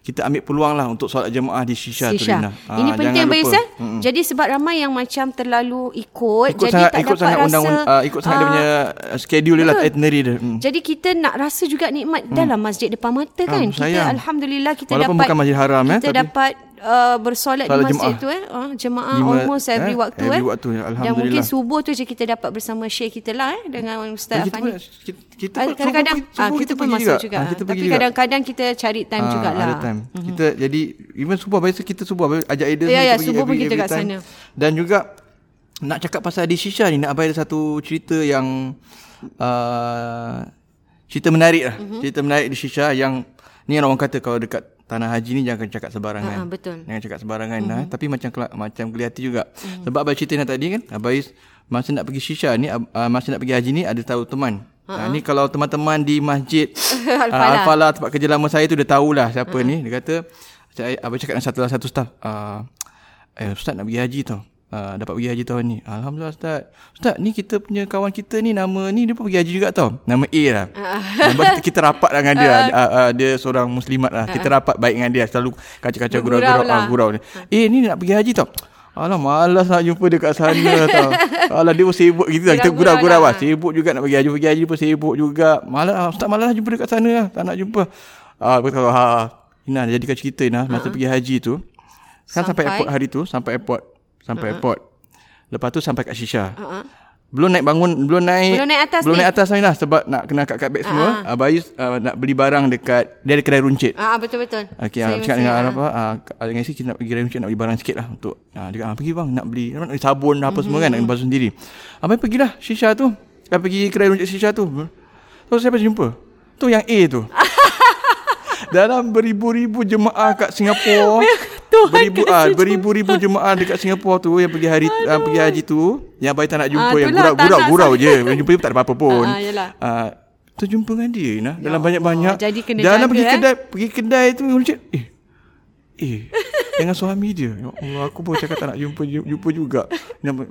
Kita ambil peluang lah untuk solat jemaah di shisha, tu Sisha. Rina. Ah, Ini penting Bayus lupa. eh. Jadi sebab ramai yang macam terlalu ikut, Ikut jadi sangat tak ikut dapat sangat rasa undang uh, ikut sangat dia ah, punya uh, schedule dia lah itinerary dia. Hmm. Jadi kita nak rasa juga nikmat dalam masjid depan mata kan. Ah, kita sayang. alhamdulillah kita Walaupun dapat bukan masjid haram, eh, kita tapi- dapat uh, bersolat di Solat masjid jemaah. tu eh. Uh, jemaah Lima, almost every eh, waktu every eh. waktu, ya, Dan mungkin Alhamdulillah. subuh tu je kita dapat bersama syekh kita lah eh dengan Ustaz Dan kita pun Afani. kita, kita Ah, pun Kadang-kadang subuh- ah, subuh kita pun pergi masuk juga. Ah, kita Tapi pergi juga. kadang-kadang kita cari time Ah, jugalah. Ada time. Mm-hmm. Kita jadi even subuh biasa kita subuh ajak Aiden Ya, ya, pergi subuh pun every- kita kat sana. Dan juga nak cakap pasal di Shisha ni nak bayar satu cerita yang uh, cerita menarik lah. Mhm. Mm-hmm. Cerita menarik di Shisha yang ni orang kata kalau dekat tanah haji ni jangan cakap sembarangan. Ah, ah, betul. Jangan cakap sembarangan mm-hmm. lah. Tapi macam macam kelihatan juga. Mm-hmm. Sebab abang cerita tadi kan, Abais masa nak pergi Shisha ni uh, masa nak pergi haji ni ada tahu teman. Ha, ni kalau teman-teman di masjid Al-Falah. uh, Al-Falah tempat kerja lama saya tu dia tahulah siapa uh-huh. ni. Dia kata saya abang cakap dengan satu satu staff, uh, eh ustaz nak pergi haji tau. Uh, dapat pergi haji tahun ni. Alhamdulillah ustaz. Ustaz ni kita punya kawan kita ni nama ni dia pun pergi haji juga tau. Nama A lah. Lepas kita, kita rapat lah dengan dia. Uh, uh, dia seorang muslimat lah. Kita rapat baik dengan dia. Selalu kacau-kacau gurau-gurau lah. ah, gurau ni. Eh ni nak pergi haji tau. Alah malas nak jumpa dia kat sana tau. Alah dia pun sibuk gitu lah. Kita Gurau-gurau lah. lah. Sibuk juga nak pergi haji. Pergi haji pun sibuk juga. Malas ah, ustaz malas nak jumpa dia kat sana lah. Tak nak jumpa. Ah, betul ha. Ina dia jadikan cerita Ina masa pergi haji tu. Kan sampai, Sampai? airport hari tu, sampai airport. Sampai airport. Lepas tu sampai kat Shisha. Uh-huh. Belum naik bangun, belum naik. Belum naik atas Belum ni. naik atas ni lah sebab nak kena kat beg semua. Uh-huh. Bayus uh, nak beli barang dekat dia ada kedai runcit. Ah betul-betul. Okey, Saya ah, cakap dengan ah. apa? Ah, dengan kita nak pergi kedai runcit nak beli barang sikit lah untuk. Ah, dia kata, ah, pergi bang nak beli nak beli sabun apa semua kan nak basuh sendiri. Abang pergilah Shisha tu. Ah, pergi kedai runcit Shisha tu. Tu siapa jumpa? Tu yang A tu. Dalam beribu-ribu jemaah kat Singapura Tuhan beribu ah beribu-ribu jemaah dekat Singapura tu yang pergi hari uh, pergi haji tu yang bayi tak nak jumpa Ah, yang gurau-gurau gurau je. Yang jumpa tak ada apa-apa pun. Ah, ah, yalah. Ah, terjumpa dengan dia Ina dalam banyak-banyak. jadi kena Dalam jaga, pergi eh. kedai pergi kedai tu eh Eh, dengan suami dia. Ya Allah, aku pun cakap tak nak jumpa jumpa juga. Yang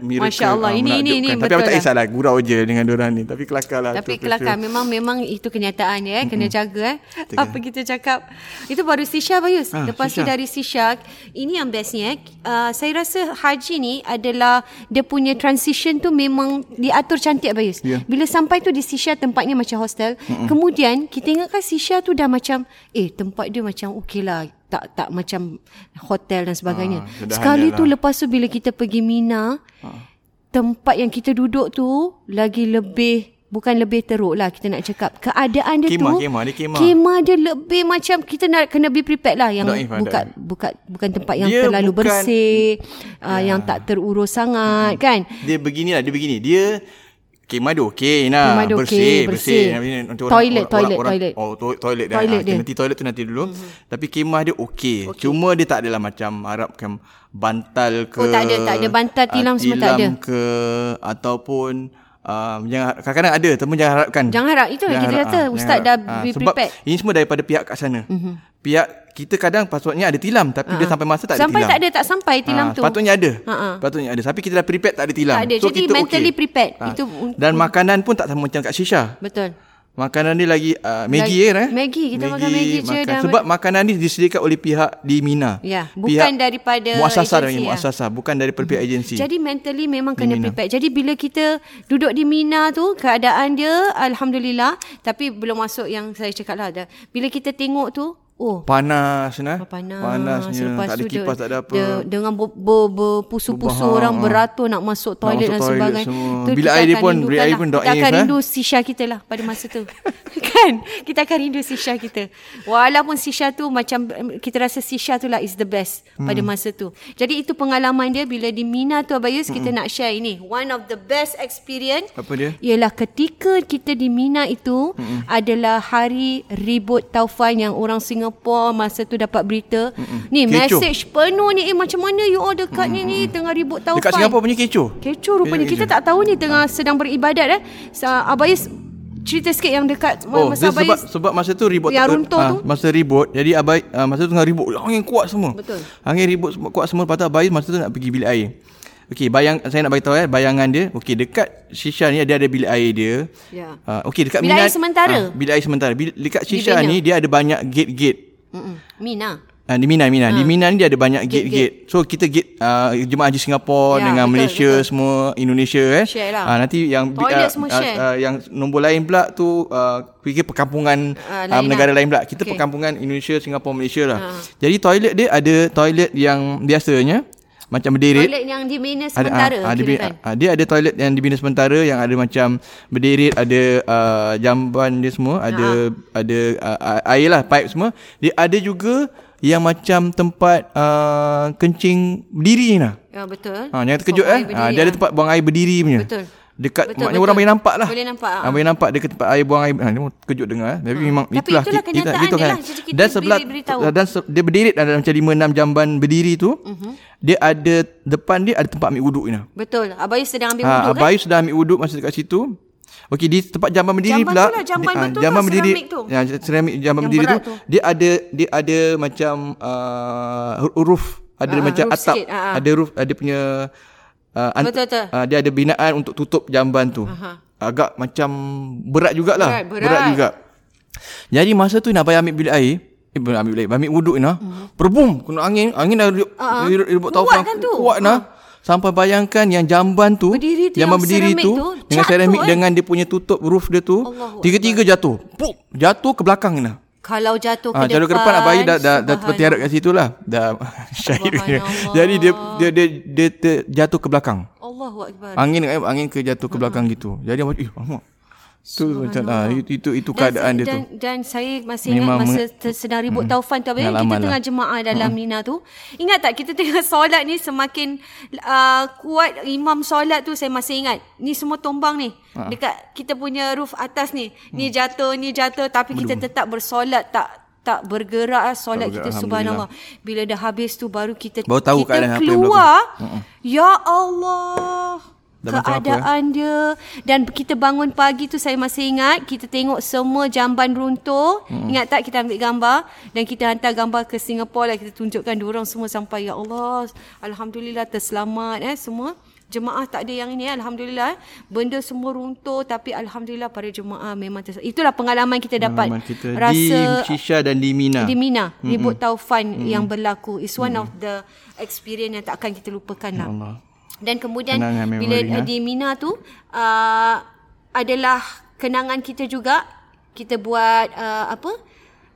miracle. Masya Allah, ah, ini- ini- ini. Tapi aku tak lah. kisahlah gurau je dengan diorang ni. Tapi kelakar lah. Tapi tu kelakar peristiwa. memang memang itu kenyataan dia eh kena jaga eh. Apa kita cakap. Itu baru Sisha Bayus. Ah, Lepas tu Sisha. dari Sisha ini yang bestnya eh. Uh, saya rasa haji ni adalah dia punya transition tu memang diatur cantik Bayus. Ya. Bila sampai tu di Sisha tempatnya macam hostel. Mm-mm. Kemudian kita ingatkan Sisha tu dah macam eh tempat dia macam okey lah tak tak macam hotel dan sebagainya. Ah, sederhana Sekali tu lepas tu bila kita pergi Mina tempat yang kita duduk tu lagi lebih bukan lebih teruk lah kita nak cakap keadaan dia Kemah, tu kemah, dia kemah. kemah dia lebih macam kita nak kena be prepared lah yang Daif, ah, bukan daif. bukan bukan tempat yang Dia terlalu bukan- bersih uh, yang tak terurus sangat kan Dia beginilah, dia begini. Dia kemah dia okey nah. Kemah dia bersih, okey, bersih. bersih. Nanti Toilet, toilet, orang, toilet. Oh, to- toilet dah. Toilet Ah, dia. Nanti toilet tu nanti dulu. Mm-hmm. Tapi kemah dia okey. Okay. Cuma dia tak adalah macam harapkan bantal ke. Oh, tak ada, tak ada. Bantal, ah, tilam semua tak ada. ke ataupun um, jangan kadang-kadang ada tapi jangan harapkan. Jangan harap. Itu kita harap- kata, ah, ustaz dah. Ah, be sebab prepared. ini semua daripada pihak kat sana. Mm-hmm. Pihak kita kadang patutnya ada tilam tapi dia sampai masa tak ada Ah. sampai tilam. tak ada tak sampai tilam Ah, tu Patutnya ada. Ha. Patutnya ada. Tapi kita dah prepared tak ada tilam. Tak ada. So Jadi kita mentally okey. prepared. Ah. Itu Dan makanan pun tak sama macam kat Shisha. betul Makanan dia lagi uh, Maggi Lagi- eh. Maggi, kita makan Maggi je makan. dah- Sebab makanan ni disediakan oleh pihak di Mina. Ya, bukan daripada muasasah agensi, ya. muasasah, bukan daripada pihak agensi. Jadi mentally memang kena Mina. prepare. Jadi bila kita duduk di Mina tu keadaan dia alhamdulillah tapi belum masuk yang saya cakap lah. Bila kita tengok tu oh panas nah. panas. Panasnya, Lepas tak ada kipas, dia- tak ada apa. Dia, dengan ber, ber, berpusu-pusu Berbahang, orang ah. beratur nak masuk Nak toilet masuk dan sebagainya. Tu kita air dia pun- bilik air pun Kita daif, akan eh. rindu sisha kita lah pada masa tu. kan? Kita akan rindu sisha kita. Walaupun sisha tu macam kita rasa sisha tu lah is the best Hmm. pada masa tu. Jadi itu pengalaman dia bila di Mina tu Abayus kita nak share ini. One of the best experience Hmm. Apa dia? Ialah ketika kita di Mina itu mm adalah hari ribut taufan yang orang Singapura masa tu dapat berita. Mm-mm. Ni Kecoh. message penuh ni eh macam mana you all dekat ni ni tengah ribut taufan. Dekat Singapura punya kecoh. Kecoh rupanya Kecoh, kita tak tahu ni tengah sedang beribadat eh. Abayus cerita sikit yang dekat Oh, masa dia sebab sebab masa tu ribut Yang runtuh ah, tu? Masa ribut Jadi Abai ah, Masa tu tengah ribut Angin kuat semua Betul. Angin ribut kuat semua tu Abai masa tu nak pergi bilik air Okey, bayang saya nak bagi tahu eh bayangan dia. Okey, dekat Shisha ni dia ada bilik air dia. Ya. Uh, okey, dekat Bilik Mina air sementara? ah, bilik air sementara. Bil, dekat Di Shisha Benya? ni dia ada banyak gate-gate. Mm-mm. Mina. Ah, di Mina, Mina. Di Mina ni dia ada banyak Gate-gate. So kita gate uh, jemaah haji Singapura Ya, dengan betul, Malaysia betul. semua Indonesia eh. Share lah. Ah, nanti yang Toilet semua share. uh, yang nombor lain pula tu uh, fikir perkampungan Ah, uh, lain negara lah. lain pula. Kita Okey. perkampungan Indonesia, Singapura, Malaysia lah. Ah. Jadi toilet dia ada toilet yang biasanya macam berderet. Toilet yang di Mina Ada, sementara ah, ada, kira kan. ah, dia ada toilet yang dibina sementara yang ada macam berderet, ada uh, jamban dia semua, ada ada uh, air lah, pipe semua. Dia ada juga yang macam tempat uh, kencing berdiri ni lah. Ya betul. Ha, yang terkejut Buang eh. Ha, dia ada ah. tempat buang air berdiri punya. Betul. Dekat Betul, maknanya betul. orang boleh nampak lah. Boleh nampak, Ha, ah. boleh nampak dekat tempat air buang air. Ha, dia terkejut dengar eh. Tapi memang Tapi itulah itulah kenyataan gitu dia kan. lah. Jadi kita Dan sebelah dan se- dia berdiri ada macam 5 6 jamban berdiri tu. Mhm. Dia ada depan dia ada tempat ambil wuduk ni. Betul. Abayus sedang ambil Ha, wuduk kan. Abai sudah ambil wuduk masa dekat situ. Okey di tempat jamban berdiri Jamban pula. lah, jamban di- ah, betul jamban tu, berdiri. tu. Ya, seramik jamban berdiri tu, tu. dia ada dia ada macam uh, ada Ah, macam atap, sikit, ah, ah. ada roof, ada punya uh, Betul, betul. Uh, dia ada binaan untuk tutup jamban tu. Aha. Agak macam berat jugalah. Berat, berat. juga. Jadi masa tu nak bayar ambil bilik air, eh bukan ambil bilik air, ambil wuduk nah. Mhm. Perbum kena angin, angin dah ribut Ah, ah. ribut Kuat kan tu? kuat nah. Sampai bayangkan yang jamban tu, Berdiri tu jamban yang berdiri tu, tu, dengan seramik eh. dengan dia punya tutup roof dia tu, Allahu tiga-tiga jatuh. Pup, jatuh ke belakang nah. Kalau jatuh ke Ah, depan. jatuh ke depan abai dah dah, dah subhanallah. tertiarap kat situ lah. Dah syahid. Jadi dia dia dia, dia, dia jatuh ke belakang. Allahu akbar. Angin angin ke jatuh ke belakang gitu. Jadi macam eh alamak. Tu macam ah itu itu, itu keadaan dia tu. dan, Dan saya masih Memang ingat masa meng- sedang ribut hmm. taufan tu. Kita Pengalaman tengah lah. jemaah dalam Mina tu. Ingat tak kita tengah solat ni semakin uh, kuat imam solat tu saya masih ingat. Ni semua tombang ni. Dekat kita punya roof atas ni. Ni jatuh, ni jatuh. Tapi kita tetap bersolat tak tak bergerak solat bergerak, kita subhanallah. Bila dah habis tu baru kita Baru tahu kita keadaan apa yang keluar. Ya Allah. Apa, eh? keadaan dia dan kita bangun pagi tu saya masih ingat kita tengok semua jamban runtuh hmm. ingat tak kita ambil gambar dan kita hantar gambar ke Singapura lah kita tunjukkan diorang semua sampai ya Allah alhamdulillah terselamat eh semua jemaah tak ada yang ini eh. alhamdulillah eh. benda semua runtuh tapi alhamdulillah para jemaah memang terselamat itulah pengalaman kita dapat Pengalaman kita rasa di Shisha dan di Mina. di Mina mm-hmm. ribut taufan mm-hmm. yang berlaku is one mm-hmm. of the experience yang tak akan kita lupakan lah Allah. Dan kemudian Kenangan bila memori, uh, ha? di Mina tu uh, adalah kenangan kita juga kita buat uh, apa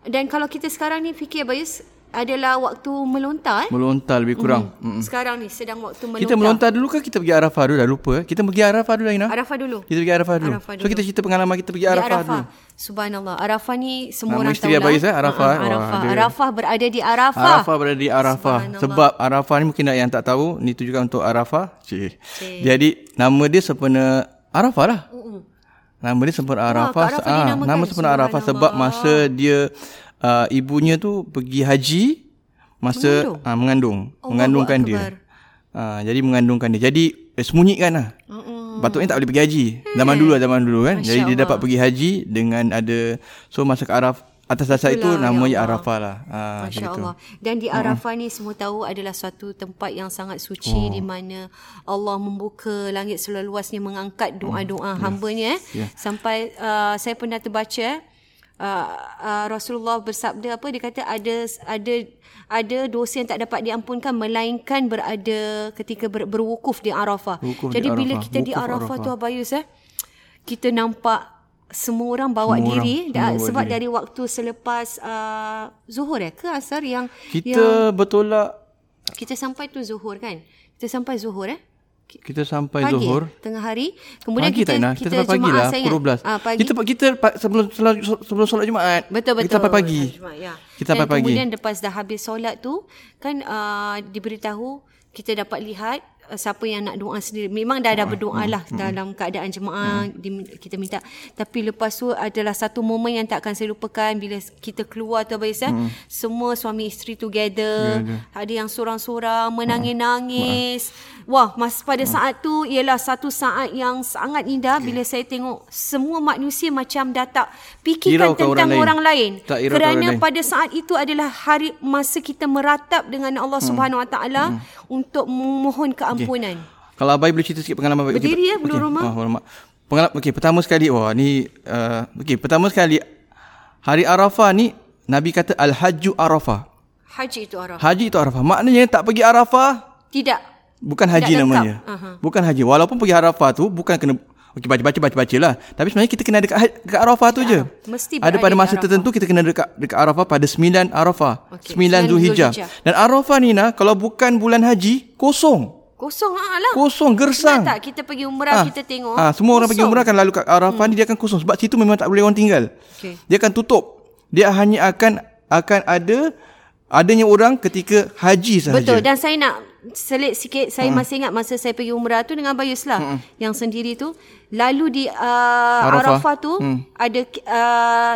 dan kalau kita sekarang ni fikir Bayus adalah waktu melontar eh Melontar lebih kurang. Hmm. sekarang ni sedang waktu melontar Kita melontar dulu ke kita pergi Arafah dulu dah lupa. eh? Kita pergi Arafah dulu Aina. Arafah dulu Kita pergi Arafah dulu. Arafah So kita cerita pengalaman kita pergi Di Arafah, dulu. Subhanallah. Arafah ni semua Nama orang tahu eh? Arafah, eh? Uh, Wah, Arafah. dia- Arafah berada di Arafah. Arafah berada di Arafah. Sebab Arafah ni mungkin yang tak tahu, ni tu juga untuk Arafah. Cik. Cik. Jadi nama dia sempena Arafah lah. Nama dia sempena Arafah. Arafah Ah, nama sempena Arafah sebab masa dia uh, ibunya tu pergi haji masa Mengandung? uh, mengandung, Allahu mengandungkan Akbar. dia. Uh, jadi mengandungkan dia. Jadi eh, sembunyikan lah. Mm-mm. Patutnya tak boleh pergi haji. Zaman dulu lah, zaman dulu kan. Masya Jadi dia Allah. dapat pergi haji dengan ada so masa ke Araf atas dasar itu Itulah, nama ya ya Allah. Arafah lah. Ha, Masya Allah. Dan di Arafah ni semua tahu adalah suatu tempat yang sangat suci Oh. di mana Allah membuka langit seluas-luasnya mengangkat doa-doa hamba-Nya eh. Ya. Sampai uh, saya pernah terbaca eh uh, uh, Rasulullah bersabda apa dia kata ada ada ada dosa yang tak dapat diampunkan melainkan berada ketika ber, berwukuf di Arafah. Wukuf di Jadi bila Arafah. kita di Wukuf Arafah, Arafah. tu Abayus eh kita nampak semua orang bawa Semua diri orang dah, sebab diri. dari waktu selepas uh, zuhur ya ke asar yang Kita yang bertolak kita sampai tu zuhur kan kita sampai zuhur eh kita sampai pagi Zuhur. tengah hari kemudian Pagi kita tak kita, Kita sampai pagi Jumaat, lah saya pukul ingat. 12. ah, pagi Kita kita sebelum solat sebelum solat Jumaat. Betul betul. Kita sampai pagi. Jumaat, ya. Kita sampai pagi. Kemudian lepas dah habis solat tu kan uh, diberitahu kita dapat lihat uh, siapa yang nak doa sendiri. Memang dah ada berdoa lah dalam keadaan jemaah di, kita minta. Tapi lepas tu adalah satu momen yang tak akan saya lupakan bila kita keluar tu Abang Isan. Semua suami isteri together. Ada yang sorang-sorang menangis-nangis. Wah, mas pada saat tu ialah satu saat yang sangat indah bila saya tengok semua manusia macam dah tak fikirkan Hiraukan tentang orang orang lain. lain. Tak hiraukan Kerana orang lain. pada saat itu adalah hari masa kita meratap dengan Allah Hmm. Subhanahu Wa Taala untuk memohon keampunan. Kalau Abai boleh cerita sikit pengalaman Abai. Berdiri, ya, belum okey. rumah. Oh, rumah. Pengalaman okey, pertama sekali wah ni uh, okey, pertama sekali hari Arafah ni Nabi kata al-hajju Arafah. Haji itu Arafah. Haji itu Arafah. Maknanya tak pergi Arafah Tidak. Bukan haji Tidak namanya. Aha. Bukan haji. Walaupun pergi Arafah tu bukan kena Okey baca-baca baca-baca lah. Tapi sebenarnya kita kena dekat ha- dekat Arafah tu je. Mesti Ada pada masa Arafah. tertentu kita kena dekat dekat Arafah pada 9 Arafah. Okey, 9 9 Zulhijjah. Dan Arafah ni nah kalau bukan bulan haji kosong. Kosong ah lah. Kosong gersang. Ingat tak kita pergi umrah Ah, kita tengok. Ah, semua orang pergi kosong. umrah kan lalu kat Arafah ni dia akan kosong sebab situ memang tak boleh orang tinggal. Okey. Dia akan tutup. Dia hanya akan akan ada adanya orang ketika haji sahaja. Betul dan saya nak selit sikit. Saya Hmm. masih ingat masa saya pergi umrah tu dengan Bayus lah yang sendiri tu. Lalu di uh, Arafah. Arafah. tu ada uh,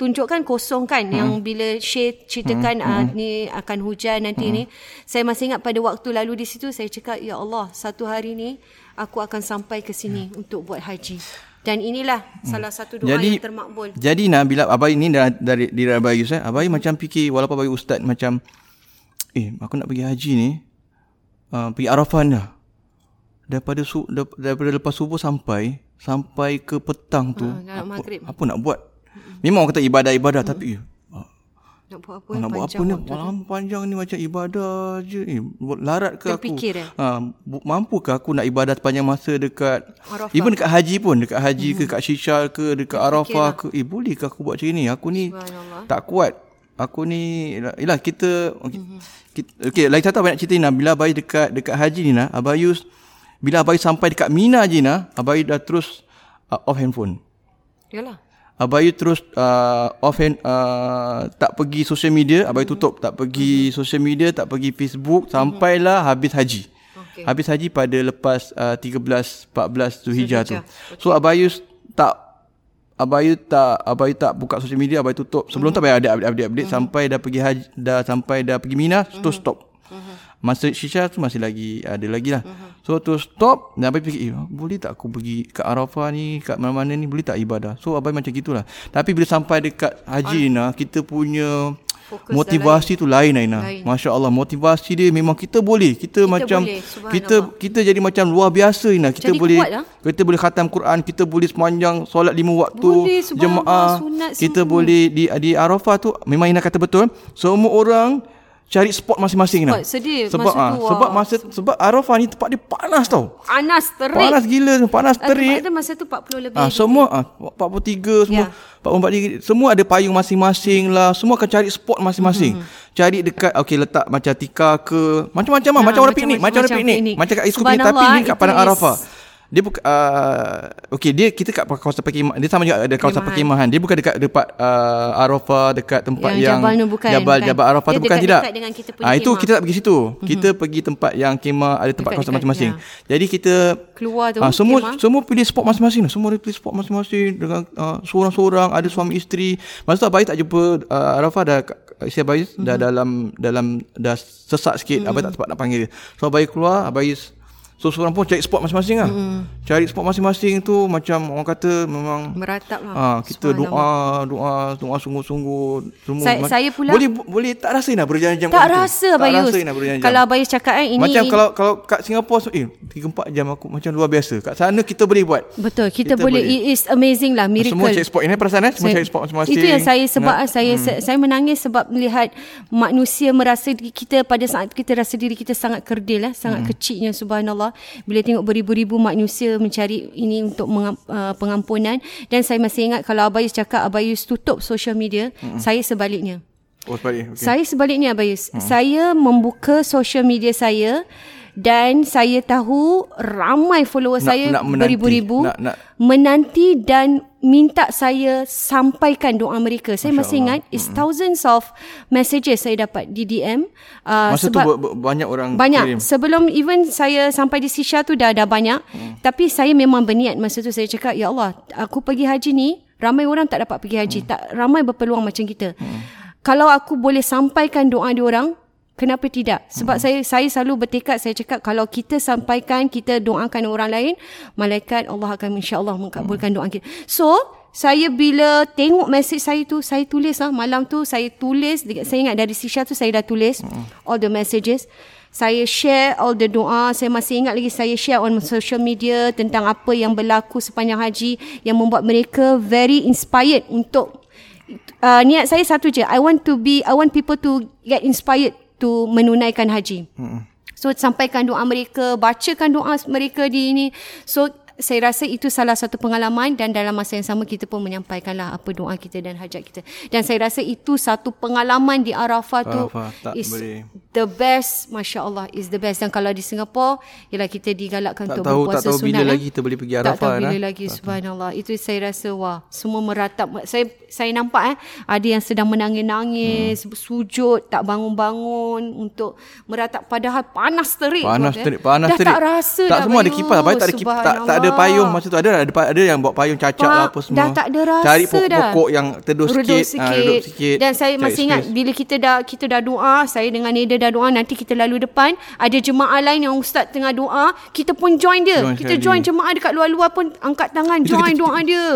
tunjukkan kosong kan yang bila Syekh ceritakan uh, ni akan hujan nanti ni. Saya masih ingat pada waktu lalu di situ saya cakap ya Allah satu hari ni aku akan sampai ke sini untuk buat haji. Dan inilah salah satu doa Jadi yang termakbul. Jadi nah bila abai ni dari diri abai Yus eh, abai macam fikir walaupun abai ustaz macam eh aku nak pergi haji ni uh, pergi Arafah dah. Daripada su, daripada lepas subuh sampai sampai ke petang tu Ha, nak maghrib. apa nak buat? Memang orang kata ibadah-ibadah tapi ah, nak buat apa nak buat apa ni? Malam panjang ni macam ibadah je. Eh, larat ke aku? Terfikir, eh? Ha, mampu ke aku nak ibadah sepanjang masa dekat Arafah. even dekat haji pun, dekat haji Mhm. ke kat Shishal ke dekat Arafah ke. Eh boleh ke aku buat macam ni? Aku ni tak kuat. Aku ni yalah kita okey. Mhm. Kita, okey, lain satu banyak cerita ni nah. Bila abai dekat dekat haji ni nah, abayus bila abai sampai dekat Mina je nah, abai dah terus uh, off handphone. yalah Abayu terus uh, off hand, uh, tak pergi social media, Abayu tutup, tak pergi social media, tak pergi Facebook sampailah habis haji. Okey. Habis haji pada lepas uh, 13 14 Zulhijjah tu. Zulhijjah. So Abayu tak Abayu tak Abayu tak buka social media Abayu tutup. Sebelum tu Abayu ada update-update Sampai dah pergi haji Dah sampai dah pergi Mina Terus stop. Masa Shisha tu masih lagi Ada lagi lah. So tu stop Dan Abai fikir eh, Boleh tak aku pergi Kat Arafah ni Kat mana-mana ni? Boleh tak ibadah? So Abai macam gitulah. Tapi bila sampai dekat Haji Ina Kita punya Fokus Motivasi tu lain Aina. Lain. Masya Allah motivasi dia memang kita boleh. Kita, macam boleh, kita kita jadi macam luar biasa Aina. Kita Jadi boleh kuat lah. kita boleh khatam Quran, kita boleh sepanjang solat lima waktu Boleh, jemaah. sunat Kita semua. boleh di di Arafah tu memang Ina kata betul. Semua orang cari spot masing-masing. Spot sedih Sebab masa ah, tu, sebab masa sebab Arafah ni tempat dia panas tau. Panas terik. Panas gila, panas Ah, terik. Ada masa tu 40 lebih. Ah semua ah 43 semua. Ya. 44 degree semua ada payung masing-masing lah. Semua akan cari spot masing-masing. Cari dekat okey letak macam tika ke macam-macam Ah, macam orang piknik, macam orang piknik. Macam kat Iskut piknik tapi ni kat Padang Arafah. Dia bukan uh, okey dia kita kat kawasan perkhemahan. Dia sama juga ada kawasan Perkhemahan. Dia bukan dekat dekat uh, Arafah dekat tempat Yang yang, Jabal bukan, Jabal bukan. Jabal Arafah Dia tu bukan dekat-dekat tidak. dengan kita punya Ah itu kemah. kita tak pergi situ. Kita pergi tempat yang kemah ada tempat kawasan masing-masing. Jadi kita Keluar tu, Ah, semua kemah. semua pilih spot masing-masing. Semua pilih spot masing-masing dengan uh, seorang-seorang, ada suami isteri. Masa tu Abai tak jumpa uh, Arafah dah isteri Abai mm-hmm. dah dalam dalam dah sesak sikit. Mm-hmm. Abai tak sempat nak panggil dia. So Abai keluar, Abai So seorang pun cari spot masing-masing lah. Mm. Cari spot masing-masing tu macam orang kata memang Meratap lah. Ah, kita doa, doa, doa sungguh-sungguh. Semua Saya- saya pula- boleh boleh tak rasa nak berjam-jam Tak kat situ? rasa Tak Abayus. rasa nak berjam-jam. Kalau Abayus cakap kan ini Macam kalau kalau kat Singapura eh 3 4 jam aku macam luar biasa. Kat sana kita boleh buat. Betul, kita, Kita boleh. boleh. It is amazing lah, miracle. Semua check spot ini perasaan eh? Semua Saya- check spot masing-masing. Itu yang saya sebab Nah, saya hmm. saya menangis sebab melihat manusia merasa kita pada saat kita rasa diri kita sangat kerdil eh, sangat hmm. kecilnya subhanallah bila tengok beribu-ribu manusia mencari ini untuk mengam, uh, pengampunan dan saya masih ingat kalau Abayus cakap Abayus tutup social media, hmm. saya sebaliknya. Oh sebalik. Okay. Saya sebaliknya Abayus. Hmm. Saya membuka social media saya dan saya tahu ramai follower Nak- saya nak menanti. beribu-ribu Nak- nak- menanti dan minta saya sampaikan doa mereka. Saya Masya masih Allah. ingat it's thousands of messages saya dapat di DM uh, Masa tu sebab ber, banyak orang banyak kirim. sebelum even saya sampai di Sisha tu dah dah banyak hmm. tapi saya memang berniat masa tu saya cakap ya Allah aku pergi haji ni ramai orang tak dapat pergi haji hmm. tak ramai berpeluang macam kita hmm. kalau aku boleh sampaikan doa dia orang kenapa tidak? Sebab hmm. saya saya selalu bertekad saya cakap kalau kita sampaikan kita doakan orang lain malaikat Allah akan insyaallah mengabulkan doa kita. So saya bila tengok mesej saya tu saya tulis lah malam tu saya tulis saya ingat dari Sisha tu saya dah tulis all the messages. Saya share all the doa. Saya masih ingat lagi saya share on social media tentang apa yang berlaku sepanjang haji yang membuat mereka very inspired untuk uh, niat saya satu je. I want to be I want people to get inspired to menunaikan haji So sampaikan doa mereka, bacakan doa mereka di ini. So saya rasa itu salah satu pengalaman dan dalam masa yang sama kita pun menyampaikanlah apa doa kita dan hajat kita. Dan saya rasa itu satu pengalaman di Arafah tu Arafah, tak is boleh. the best, masya-Allah is the best. Dan kalau di Singapura, ialah kita digalakkan Tak untuk tahu berpuasa tak tahu bila sunat, eh. lagi kita boleh pergi Tak Arafah tahu bila nah. lagi subhanallah. Itu saya rasa wah, semua meratap. Saya saya nampak eh ada yang sedang menangis-nangis, hmm. sujud, tak bangun-bangun untuk meratap padahal panas terik. Panas eh. terik, panas dah terik. tak rasa Tak dah, semua ada kipas, baik tak ada kipas, tak, tak ada Payung masa tu ada ada ada yang buat payung cacat Pa- lah apa semua. Dah tak ada rasa Cari dah. pokok-pokok yang teduh sikit, ah, redup sikit. Dan saya masih ingat space. bila kita dah kita dah doa, saya dengan Neda dah doa, nanti kita lalu depan, ada jemaah lain yang ustaz tengah doa, kita pun join dia. Join kita sekali. join jemaah dekat luar-luar pun angkat tangan Itu join kita- doa dia.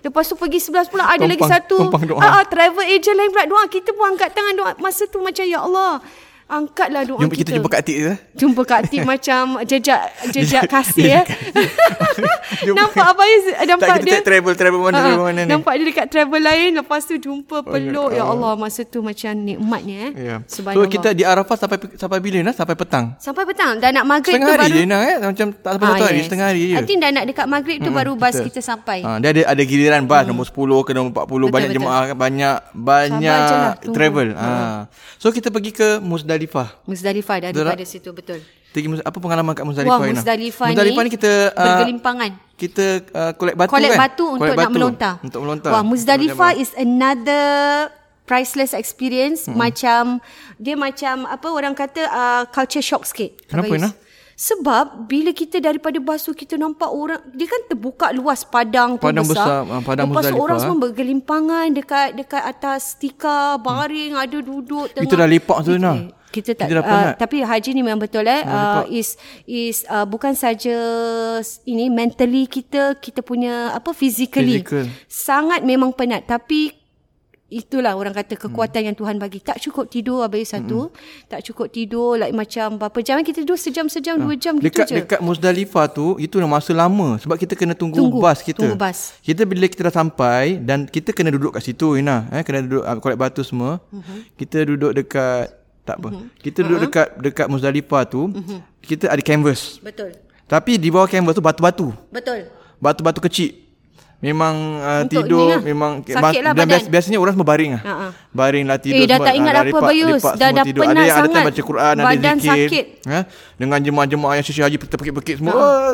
Lepas tu pergi sebelah pula ada lagi Tumpang- satu. tumpang doa. Ah, ah, travel agent lain pula doa, kita pun angkat tangan doa. Masa tu macam ya Allah, angkatlah doa Jumpa kita jumpa Kak je. Jumpa Kak Tik macam jejak jejak kasih eh. Nampak Abayus nampak Tak kita dia. travel travel mana travel mana ni. Nampak dia dekat travel lain lepas tu jumpa peluk ya ah. Allah masa tu macam nikmatnya eh. Ya. So Subhanallah. kita di Arafah sampai sampai bila nah? Sampai petang. sampai petang dah nak maghrib Setengah tu hari baru je nah eh. Macam tak sampai satu Ah, hari, yes. setengah hari je. I think dah nak dekat maghrib tu baru bas kita- kita sampai. Ha, dia ada ada giliran bas hmm. nombor 10 ke nombor 40 Betul, banyak betul. jemaah banyak banyak lah, travel. Ha. So kita pergi ke Muzdalifah. Muzdalifah daripada situ betul. Mus- apa pengalaman kat Muzdalifah Wah Ina? Muzdalifah, Muzdalifah ni kita uh, bergelimpangan. kita uh, collect batu collect kan? batu untuk Collect nak batu melontar. Untuk melontar. Wah, Muzdalifah is another priceless experience hmm. macam dia macam apa orang kata uh, culture shock sikit. Kenapa. Ina? Sebab bila kita daripada bas tu kita nampak orang dia kan terbuka luas padang tu Padang besar. besar, ah, padang Lepas Muzdalifah. orang semua bergelimpangan dekat dekat atas tikar baring ada duduk tengah. Itu dah lepak tu, Nah. Kita tak Kita uh, tapi haji ni memang betul eh uh, is is uh, bukan saja ini mentally kita kita punya apa physically Physical. sangat memang penat tapi itulah orang kata kekuatan hmm. yang Tuhan bagi tak cukup tidur habis satu hmm. tak cukup tidur like macam berapa jam kita tidur sejam sejam dua jam gitu Dekat je dekat Muzdalifah tu itu dah masa lama sebab kita kena tunggu, Tunggu, bas kita. tunggu bas. Kita bila kita dah sampai dan kita kena duduk kat situ Ina, eh kena duduk uh, collect batu semua. Uh-huh. Kita duduk dekat tak apa. Uh-huh. Kita duduk uh-huh. dekat dekat Muzdalifah tu, uh-huh. kita ada canvas. betul Tapi di bawah canvas tu batu-batu. betul Batu-batu kecil. Memang uh, Untuk tidur lah. memang Sakit lah dan badan. bias, biasanya orang semua baring lah. Ha-ha. Baring lah tidur Eh, dah semua. tak ingat Ah, apa, Bayus. Dah- dah tidur. penat Ada yang ada time sangat. baca Quran, ada Badan zikir. sakit. Ha? Dengan jemaah-jemaah yang syekh haji terpekik-pekik semua. Ha. Oh,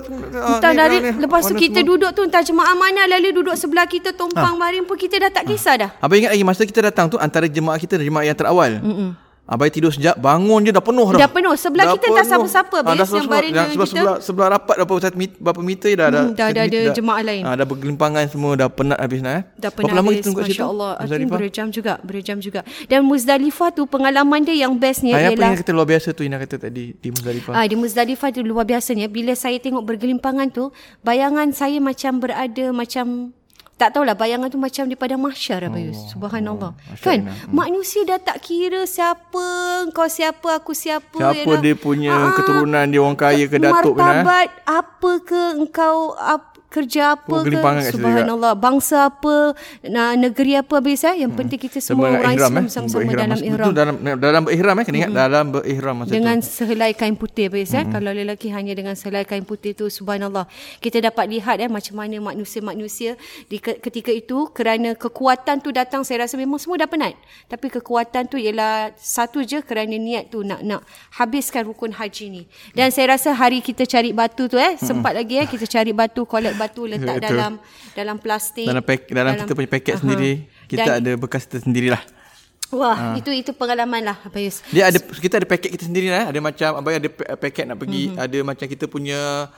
Entah dari ni, lepas tu kita semua. duduk tu entah jemaah mana lalu duduk sebelah kita tumpang baring pun kita dah tak kisah dah. Abang ingat lagi masa kita datang tu antara jemaah kita dan jemaah yang terawal. Mm-mm. Abang tidur sekejap, bangun je dah penuh dah. Dah penuh. Sebelah kita tak penuh. siapa-siapa, Ah, dah Bis, yang baring dah sebelah, kita. sebelah, sebelah rapat berapa satu mit, berapa meter dah dah, Hmm, dah- satu dah ada jemaah lain. Ah, dah bergelimpangan semua dah penat habis nak eh. Dah Berapa pernah lama habis, kita tunggu situ? Allah. Muzdalifah? berjam juga. Berjam juga. Dan Muzdalifah tu pengalaman dia yang bestnya Ah, yang apa ialah yang kata luar biasa tu Ina kata tadi di Muzdalifah. Ah di Muzdalifah tu luar biasanya bila saya tengok bergelimpangan tu bayangan saya macam berada macam tak tahulah bayangan tu macam di padang mahsyar Abayus. Oh, Subhanallah. Masya kan Allah. manusia dah tak kira siapa kau siapa aku siapa Siapa dia punya Ah, keturunan dia orang kaya ke datuk martabat apa ke engkau ap, kerja apa Oh, ke? subhanallah. Bangsa apa negeri apa habis eh? Yang penting kita semua Sama orang ihram, Islam eh? sama-sama Berihram. dalam ihram. Itu dalam dalam berihram eh? Kena ingat dalam berihram masa dengan tu. sehelai kain putih Bayus eh? Kalau lelaki hanya dengan sehelai kain putih tu subhanallah. Kita dapat lihat eh macam mana manusia-manusia di ke- ketika itu kerana kekuatan tu datang saya rasa memang semua dah penat. Tapi kekuatan tu ialah satu je kerana niat tu nak nak habiskan rukun haji ni. Dan saya rasa hari kita cari batu tu eh sempat lagi eh kita cari batu collect batu letak Betul. dalam dalam plastik dalam pack, dalam, kita punya paket Aha. sendiri kita Dan- ada bekas kita sendirilah. wah itu itu pengalaman lah Bayus Dia ada kita ada paket kita sendiri lah. Ada macam abang ada pa- paket nak pergi, Mhm. ada macam kita punya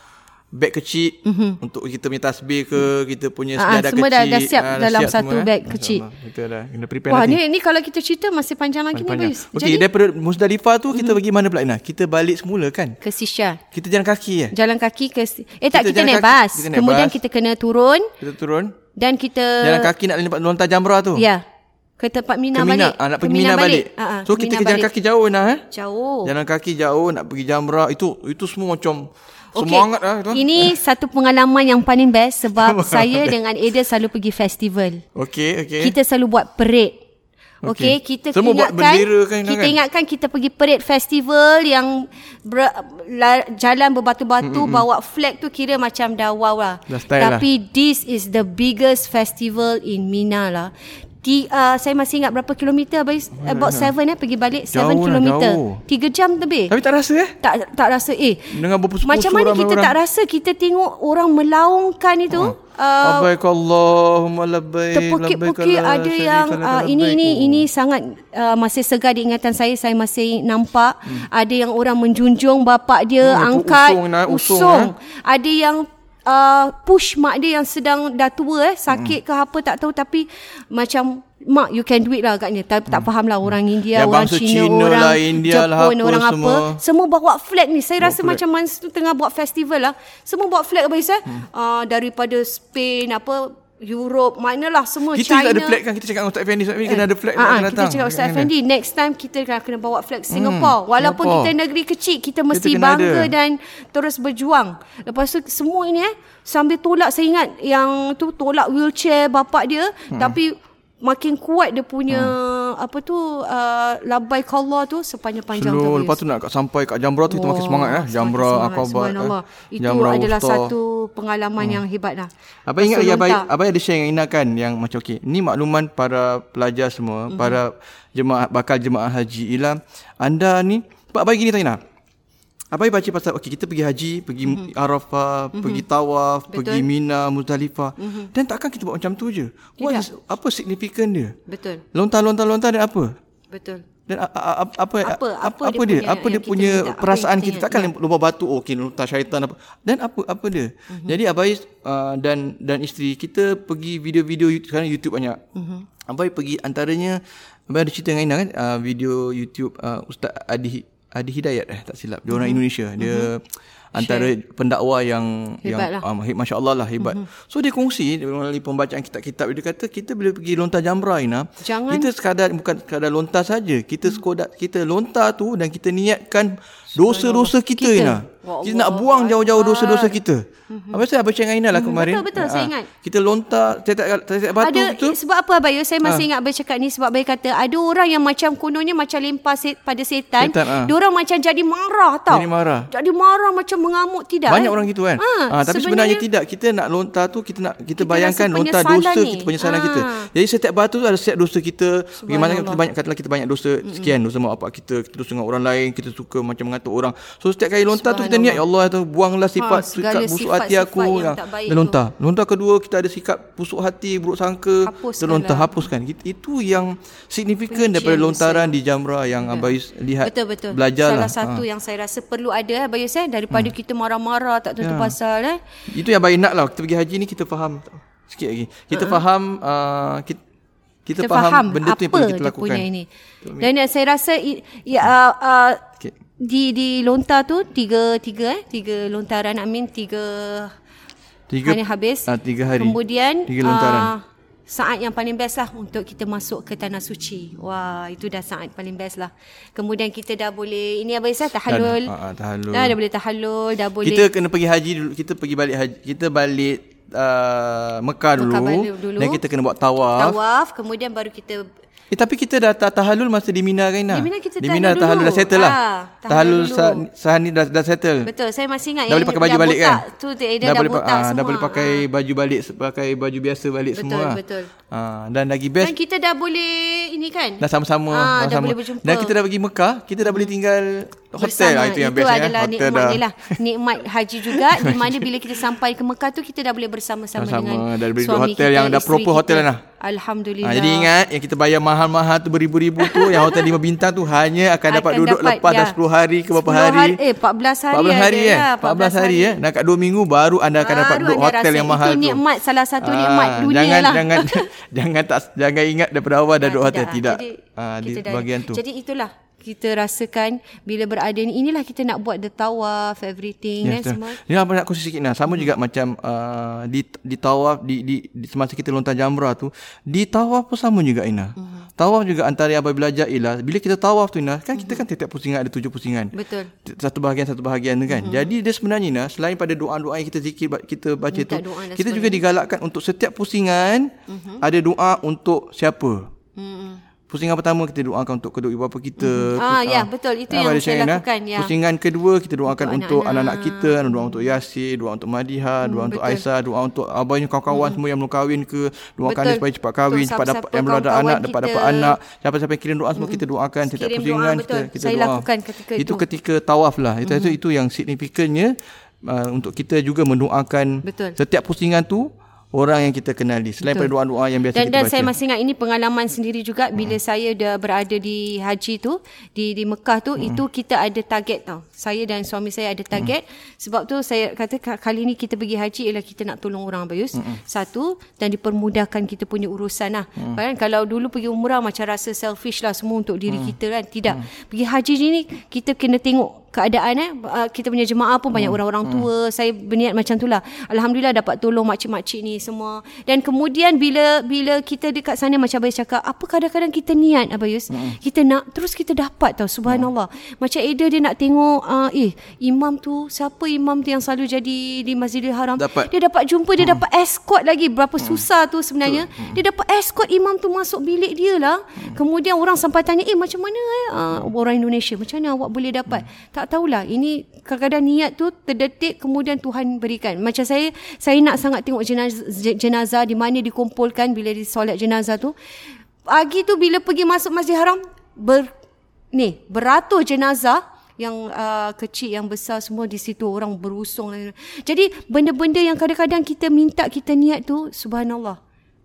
beg kecil untuk kita punya tasbih ke, kita punya Ah, ah, sejadah semua dah- kecil. dah siap Ah, dalam siap satu semua, eh. beg Masya kecil. Kita dah kena prepare Wah nanti. ni, ni kalau kita cerita masih panjang lagi ni Panjang. Bayus Okey, Jadi Mhm. daripada Musdalifah tu kita pergi mana pula Ina? Kita balik semula kan? ke Sisha Kita jalan kaki eh? Jalan kaki ke Eh tak Kita naik kaki, bas kita naik Kemudian bas. kita kena turun Kita turun, Dan kita jalan kaki nak lompat lontar jamrah tu. Ya Ke tempat Mina Ke Mina, balik ah, nak Ke pergi Mina balik. Ah, ah, so ke kita Mina jalan balik. kaki jauh Ina eh? Jauh Jalan kaki jauh nak pergi jamrah itu itu semua macam Semangat lah tu. Ini satu pengalaman yang paling best Sebab saya dengan Ada selalu pergi festival Okey, okey. Kita selalu buat parade Okey, Okey. kita Semua buat ingatkan bendera kan, kita kan? ingatkan kita pergi parade festival yang ber, la, jalan berbatu-batu mm-hmm. bawa flag tu kira macam dah wow lah. Dah style lah. Tapi this is the biggest festival in Mina lah. Di, uh, saya masih ingat berapa kilometer Abang? About seven eh pergi balik Jauh seven lah, kilometer. jauh. Tiga jam lebih. Tapi tak rasa eh? Tak tak rasa eh. Dengan berpusu-pusu Macam mana kita ramai tak orang. rasa kita tengok orang melaungkan itu. Uh, Labbaik Allahumma labbaik. terpukit-pukit ada yang uh, ini ini ini sangat uh, masih segar di ingatan saya saya masih nampak hmm. ada yang orang menjunjung bapak dia Hmm, angkat usung usung, usung eh. ada yang uh, push mak dia yang sedang dah tua eh sakit Hmm. ke apa tak tahu tapi macam mak you can do it lah agaknya tak, tak faham lah orang India Yang orang Cina, Cina orang lah, India lah, Jepun apa orang semua. apa semua bawa flag ni saya rasa flag. macam tu tengah buat festival lah semua bawa flag apa Isa hmm. uh, daripada Spain apa Europe manalah semua Kita China juga ada flag kan kita cakap dengan Ustaz Effendi Ustaz Effendi kena ada flag Ah, nak ah, kita datang. cakap Ustaz Kan? Effendi next time kita kena, kena bawa flag Singapore walaupun Singapore. kita negeri kecil kita mesti kena bangga ada. dan terus berjuang lepas tu semua ini eh sambil tolak saya ingat yang tu tolak wheelchair bapak dia Hmm. tapi makin kuat dia punya apa tu uh, labbaik Allah tu sepanjang-panjang tu Slow, lepas tu nak sampai kat Jamrah tu kita makin semangat eh. Jamrah, Akabat, subhanallah. eh. Itu Jamrah adalah Wusta. satu pengalaman yang hebat lah. Apa ingat lagi Abai. Abai ada share dengan Ina kan yang macam okey. Ni makluman para pelajar semua, Mhm. mm-hmm. para jemaah bakal jemaah haji ialah anda ni Pak Abai gini tanya. Abai baca pasal okey kita pergi haji, pergi mm-hmm. Arafah, mm-hmm. pergi tawaf, Betul. pergi Mina, Muzdalifah. Mm-hmm. Dan takkan kita buat macam tu je. What is, apa signifikan dia? Betul, Lontar lontar lontar dan apa? betul. Dan a- a- a- apa Apa- apa apa dia dia? punya Apa dia kita punya yang perasaan kita kita? Takkan lomba batu oh okey lontar syaitan apa. Dan apa apa dia? Mhm. Jadi Abais uh, dan dan isteri kita pergi video-video YouTube- sekarang YouTube banyak. Mhm. Abai pergi antaranya Abai ada cerita dengan Ina kan uh, video YouTube uh, Ustaz Adi Adi Hidayat eh tak silap. Dia orang Indonesia. Dia antara pendakwa yang. Hebat yang lah. um, masya-Allah lah hebat. So dia kongsi melalui pembacaan kitab-kitab dia kata kita bila pergi lontar jamrah Ina, Jangan- kita sekadar bukan sekadar lontar saja. Kita sekadar kita lontar tu dan kita niatkan dosa-dosa kita, Kita. Ina. Wa Kita nak buang jauh-jauh dosa-dosa kita. Apa saya baca dengan Ina lah kemarin. Mhm. betul, betul, saya Ah, ingat. Kita lontar tiap batu ada tu. sebab apa Abayu saya masih ingat Abayu cakap ni sebab Abayu kata ada orang yang macam kononnya macam lempar set, pada setan, Setan, ah. dia orang macam jadi marah tau Jadi marah. jadi marah macam mengamuk tidak Banyak eh? orang gitu kan. Ah, Ah, tapi sebenarnya, tidak. Kita nak lontar tu kita nak kita, Kita bayangkan lontar dosa ni. kita penyesalan Ah. kita. Jadi setiap batu tu ada setiap dosa kita. Bagaimana kita banyak katalah kita banyak dosa sekian dosa mak bapak kita, kita dosa dengan orang lain, kita suka macam mengatuk orang. So setiap kali lontar tu kita niat ya Allah tu buanglah sifat Ha, sikap busuk sifat- hati sifat aku yang tak baik Dan lontar. Lontar kedua kita ada sikap busuk hati, buruk sangka, kita lontar hapuskan. It- Itu yang signifikan daripada lontaran di Jamrah yang Abais lihat Betul betul. belajar Salah lah. satu yang saya rasa perlu ada eh Bayu saya daripada kita marah-marah tak tentu Ya. pasal eh. Itu yang baik nak lah. Kita pergi haji ni kita faham. Sikit lagi. Kita uh-huh. faham uh, kita, kita, Kita faham, faham benda tu yang apa perlu kita lakukan. punya ini. Dan uh, saya rasa ya uh, uh, Sikit. di di lontar tu tiga tiga eh tiga lontaran I mean tiga Tiga, hari habis. Ah, tiga hari. Kemudian Tiga lontaran. ah, saat yang paling best lah untuk kita masuk ke tanah suci. Wah, itu dah saat paling best lah. Kemudian kita dah boleh ini apa Isah tahallul. Ah, ah, tahallul. Dah, dah boleh tahallul, dah boleh Kita kena pergi haji dulu. Kita pergi balik haji. Kita balik uh, Mekah dulu. Mekah balik dulu. Dan kita kena buat tawaf. tawaf, kemudian baru kita Eh, tapi kita dah ta- tahallul masa di Mina kan? Di Mina kita Di Mina dulu. tahallul dah settle lah. Ah, tahallul tahallul dulu. sah, sah ni dah, dah settle. Betul, saya masih ingat Dah boleh pakai baju dah balik botak kan? Tu dia dah, dah boleh, botak ah, semua. dah boleh pakai baju balik pakai baju biasa balik Betul, semua. betul. Ah, dan lagi Dan best kita dah boleh ini kan? dah sama-sama Ah, dah sama. boleh berjumpa. Dan kita dah pergi Mekah, kita dah boleh tinggal hotel lah itu yang itu best ya. adalah Hotel nikmat dah. dia lah. Nikmat haji juga di mana bila kita sampai ke Mekah tu kita dah boleh bersama-sama Sama-sama. dengan Dah boleh duduk suami hotel kita, yang dah proper kita. hotel lah. Alhamdulillah. Ah, jadi ingat yang kita bayar mahal-mahal tu beribu-ribu tu yang hotel 5 bintang tu hanya akan dapat Akan duduk dapat, lepas ya. dah 10 hari ke berapa 10 hari. Eh 14 hari 14 hari ada eh. lah, 14 hari eh. Dan kat 2 minggu baru anda akan dapat Baru duduk anda hotel yang mahal itu tu. nikmat salah satu nikmat Ah, dunia jangan, lah. Jangan jangan tak jangan ingat daripada awal dah Ah, duduk hotel tidak. Jadi, Ah, di dah- bahagian tu. Jadi itulah kita rasakan bila berada ni inilah kita nak buat the tawaf everything Ya, kan betul. semua. Ni apa nak kongsi sikit nah. Sama juga macam uh, di di tawaf di, di di semasa kita lontar jamrah tu, di tawaf pun sama juga Ina. Mhm. Tawaf juga antara yang belajar ialah bila kita tawaf tu Ina, kan kita kan tiap-tiap pusingan ada tujuh pusingan. Betul. Satu bahagian satu bahagian tu kan. Mhm. Jadi dia sebenarnya Ina, selain pada doa-doa yang kita zikir kita baca Minta tu, kita juga digalakkan untuk setiap pusingan ada doa untuk siapa. Hmm. Pusingan pertama kita doakan untuk kedua ibu bapa kita. Ah, Pus- ya, betul. Itu yang saya Syaina. lakukan, ya. Pusingan kedua kita doakan untuk, Untuk anak-anak kita, doa untuk Yasir, doa untuk Madiha, doa untuk betul. Aisyah, doa untuk abangnya kawan-kawan semua yang belum kahwin ke, doakan dia supaya cepat kahwin, cepat dapat yang belum ada anak dapat dapat anak. Siapa-siapa yang kirim doa semua kita doakan setiap pusingan doa, kita kita Saya doa. lakukan ketika itu itu. ketika tawaf lah. Itu itu itu yang signifikannya uh, untuk kita juga mendoakan Betul. setiap pusingan tu orang yang kita kenali selain pada doa-doa yang biasa Dan, kita dan baca. saya masih ingat ini pengalaman sendiri juga bila saya dah berada di haji tu di di Mekah tu itu kita ada target tau. Saya dan suami saya ada target sebab tu saya kata ka- kali ni kita pergi haji ialah kita nak tolong orang Bayus. Satu dan dipermudahkan kita punya urusan lah. Kan kalau dulu pergi umrah macam rasa selfish lah semua untuk diri kita kan. Tidak. Pergi haji ni kita kena tengok keadaan eh. Uh, kita punya jemaah pun banyak orang-orang tua. Saya berniat macam tu lah. Alhamdulillah dapat tolong makcik-makcik ni semua. Dan kemudian bila bila kita dekat sana macam Abayus cakap apa kadang-kadang kita niat Abayus? Kita nak terus kita dapat tau subhanallah. Macam Ada dia nak tengok uh, eh imam tu siapa imam tu yang selalu jadi di Masjidil Haram? Dapat. dia dapat jumpa dia dapat escort lagi. Berapa susah tu sebenarnya. Dia dapat escort imam tu masuk bilik dia lah. Kemudian orang sampai tanya eh macam mana eh uh, orang Indonesia? Macam mana awak boleh dapat? Tak tahulah. Ini kadang-kadang niat tu terdetik kemudian Tuhan berikan. Macam saya saya nak sangat tengok jenazah, jenazah di mana dikumpulkan bila disolat jenazah tu. Pagi tu bila pergi masuk Masjid Haram ber ni beratus jenazah yang uh, kecil yang besar semua di situ. Orang berusung. Jadi benda-benda yang kadang-kadang kita minta kita niat tu subhanallah.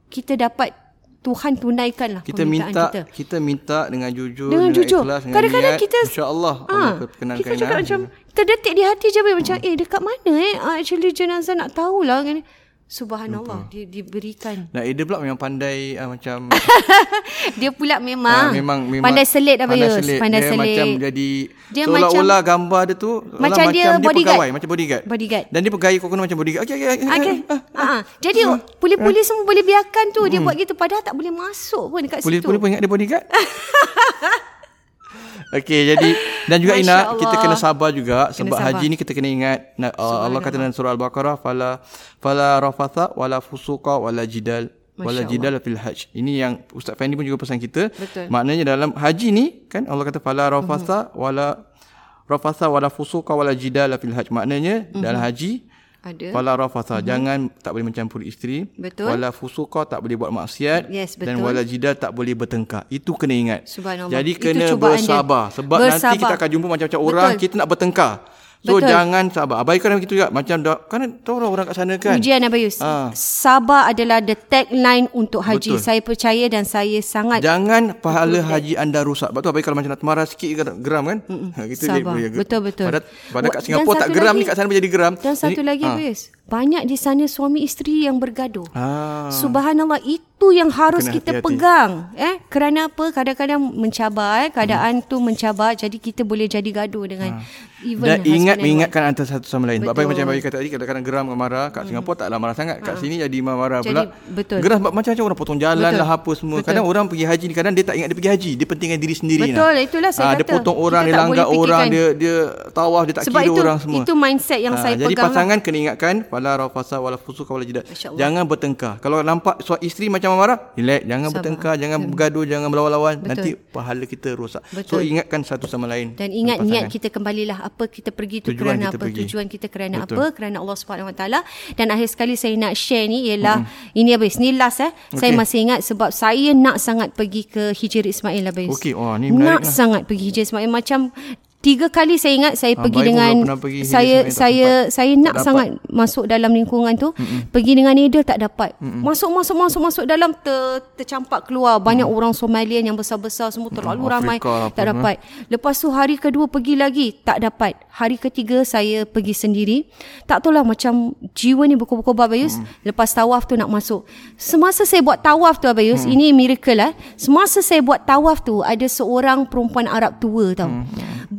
Kita dapat Tuhan tunaikanlah Kita minta kita. kita. minta dengan jujur Dengan jujur. ikhlas dengan Kadang-kadang niat. kita insya-Allah Ah, Allah perkenankan kita cakap Ina. macam terdetik di hati je babe, macam eh dekat mana eh Ah, actually jenazah nak tahulah kan. Subhanallah dia diberikan. Nah, Ida pula memang pandai uh, macam Dia pula memang, Ah, memang, memang pandai selit apa pandai selit. Pandai dia selit. macam jadi Dia seolah-olah gambar dia tu Macam macam dia dia, bodyguard. pegawai macam bodyguard. Bodyguard. Dan dia pegawai kau kena macam bodyguard. Okey okey okey. Okay. Ha. Jadi pulih-pulih semua boleh biarkan tu dia buat gitu padahal tak boleh masuk pun dekat Boleh situ. boleh pun ingat dia bodyguard. Okey jadi dan juga Masya Ina Allah. kita kena sabar juga sebab sabar. haji ni kita kena ingat uh, Allah kata dalam surah al-Baqarah fala fala rafatha wala fusuqa wala jidal wala jidal fil hajj. Ini yang Ustaz Fendi pun juga pesan kita. Betul. Maknanya dalam haji ni kan Allah kata fala rafatha wala rafatha wala fusuqa wala jidal fil hajj. Maknanya dalam haji Ada. Fala rafatha jangan tak boleh mencampur isteri. Betul. Wala fusuqa tak boleh buat maksiat Yes, dan betul. wala jidal tak boleh bertengkar. Itu kena ingat. Subhanallah. Jadi kena cubaan dia. bersabar sebab nanti Bersabar. kita akan jumpa macam-macam orang Betul. kita nak bertengkar. So Betul. jangan sabar. Abaikan begitu juga macam dah, kan tahu lah orang kat sana kan. Ujian Abayus. Ah. Sabar adalah the tagline untuk haji. Betul. Saya percaya dan saya sangat Jangan pahala haji anda rusak. Sebab tu abai kalau macam nak marah sikit geram kan. Ha, kita Sabar. jadi- Betul, betul. Pada, pada kat Singapura tak geram lagi- ni kat sana menjadi geram. Dan satu Jadi- lagi ah. Abayus. Banyak di sana suami isteri yang bergaduh. Ah. Subhanallah itu yang harus Kena kita hati-hati. pegang eh kerana apa kadang-kadang mencabar eh keadaan tu mencabar jadi kita boleh jadi gaduh dengan even Dan ingat mengingatkan antara satu sama lain. Sebab Betul. apa macam Bayi kata tadi kadang-kadang geram dengan marah. Kat Singapura taklah marah sangat. Kat sini jadi marah Jadi, pula. betul. Geram sebab macam-macam orang potong jalan Betul. lah apa semua. Betul. Kadang orang pergi haji ni kadang dia tak ingat dia pergi haji. Dia pentingkan diri sendiri. Betul, nah. itulah saya Ah, Dia kata. potong orang, Kita dia langgar orang, dia dia tawaf, dia tak Sebab kira itu- orang semua. itu mindset yang Ah, saya Jadi pegang lah. pasangan kena ingatkan fala rafasa wala fusuka wala jidat. Allah. Jangan bertengkar. Kalau nampak suami isteri macam marah, relax, jangan Sabar. bertengkar, jangan bergaduh, jangan berlawan-lawan. Betul. Nanti pahala kita rosak. So Betul. ingatkan satu sama lain. Dan ingat pasangan. niat kita kembalilah apa kita pergi tu Tujuan kerana apa pergi. tujuan kita kerana Betul. apa kerana Allah Taala dan akhir sekali saya nak share ni ialah ini habis ni last eh saya Okey. masih ingat sebab saya nak sangat pergi ke Hijr Ismail habis Okey, wah, ni nak menarik lah. sangat pergi Hijr Ismail macam Tiga kali saya ingat saya Ah, pergi dengan pergi saya saya saya nak dapat. sangat masuk dalam lingkungan tu. Pergi dengan Nidal tak dapat. Masuk masuk masuk masuk dalam ter, tercampak keluar. Banyak orang Somalian yang besar-besar semua terlalu Mm, ramai Afrika tak ha? dapat. Lepas tu hari kedua pergi lagi tak dapat. Hari ketiga saya pergi sendiri. Tak tahulah macam jiwa ni berkobar-kobar Abayus lepas tawaf tu nak masuk. Semasa saya buat tawaf tu Abayus ini miracle lah semasa saya buat tawaf tu ada seorang perempuan Arab tua tau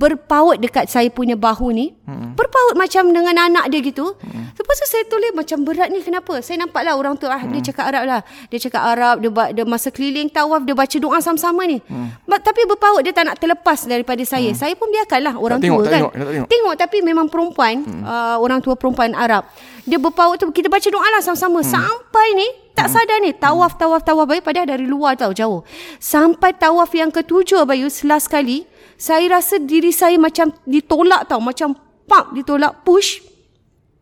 berpaut dekat saya punya bahu ni. Berpaut macam dengan anak dia gitu. Lepas tu saya tulis macam berat ni kenapa? Saya nampak lah orang tu ah dia cakap Arab lah. Dia cakap Arab dia, dia masa keliling tawaf dia baca doa sama-sama ni. But, tapi berpaut dia tak nak terlepas daripada saya. Saya pun biarkanlah orang tengok, tua tak kan. tengok, tak tengok. tengok tapi memang perempuan uh, orang tua perempuan Arab dia berpaut tu kita baca doa lah sama-sama. Sampai ni tak sadar ni tawaf tawaf tawaf bayi padahal dari luar tau jauh. Sampai tawaf yang ketujuh bayu last kali saya rasa diri saya macam ditolak tau macam pump ditolak push.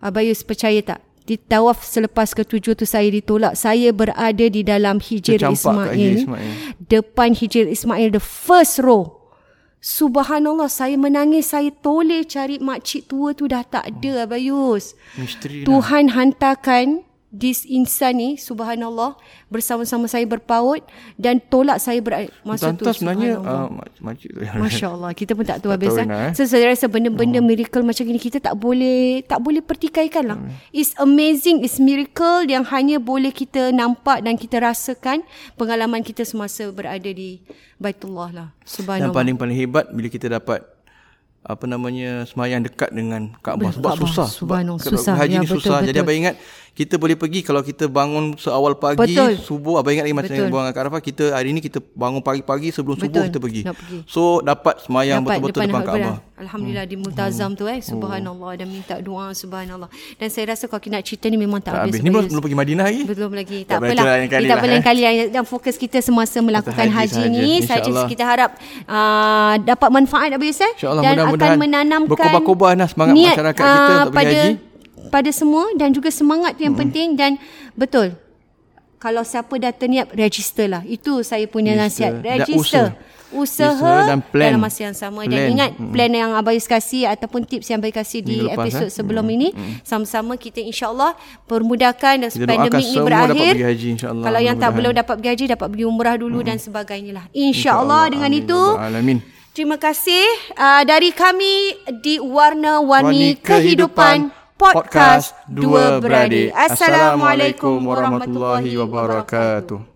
Abayus percaya tak? Di tawaf selepas ketujuh tu saya ditolak. Saya berada di dalam kat Ismail, Ismail. depan Hijr Ismail the first row. Subhanallah saya menangis saya toleh cari makcik tua tu. Dah tak ada Abayus. Misteri lah. Tuhan hantarkan this insan ni subhanallah bersama-sama saya berpaut dan tolak saya ber masa tu sebenarnya uh, mak- makcik tu. Masya Allah Kita pun tak tahu Tak habis tahu, eh. Ina, eh. So saya rasa benda-benda miracle macam gini Kita tak boleh Tak boleh pertikaikan lah It's amazing It's miracle Yang hanya boleh kita nampak Dan kita rasakan Pengalaman kita semasa berada di Baitullah lah Subhanallah paling-paling hebat bila kita dapat apa namanya semayang dekat dengan Kaabah sebab Kaabah, susah Sebab susah. haji Ya, ni betul, susah jadi betul. abang ingat kita boleh pergi kalau kita bangun seawal pagi Betul. subuh abang ingat lagi Betul. yang buang kat Arafah kita hari ni kita bangun pagi-pagi sebelum subuh Betul, kita pergi nak pergi. so dapat semayang betul-betul depan Al-Quran. Kaabah Alhamdulillah di multazam tu eh subhanallah dan minta doa subhanallah. Dan saya rasa kalau kita nak cerita ni memang tak, tak habis. habis ni belum, belum pergi Madinah lagi Belum lagi. Tak Tak, apa, apalah. kali Kita lah, lain eh. kali dan fokus kita semasa melakukan haji haji, ni saja kita harap uh, dapat manfaat Abis eh dan akan menanamkan berkobar-kobar nah semangat niat, masyarakat kita ah, untuk pergi pada haji. pada semua dan juga semangat tu yang penting dan betul kalau siapa dah terniat register lah itu saya punya Register. nasihat Dan register usaha. usaha, dan plan. dalam masa yang sama dan Plan. ingat plan yang Abayus kasih ataupun tips yang Abayus kasih di Minggu episod eh? sebelum ini sama-sama kita insyaallah permudahkan dan Kita pandemik doakan ni semua berakhir pergi haji, insyaAllah. kalau yang tak belum dapat pergi haji dapat pergi umrah dulu dan sebagainya lah insyaallah dengan Amin. itu Alamin. Terima kasih uh, dari kami di Warna-Warni Warni Kehidupan Kehidupan Podcast Podcast Dua Beradik. Assalamualaikum warahmatullahi wabarakatuh.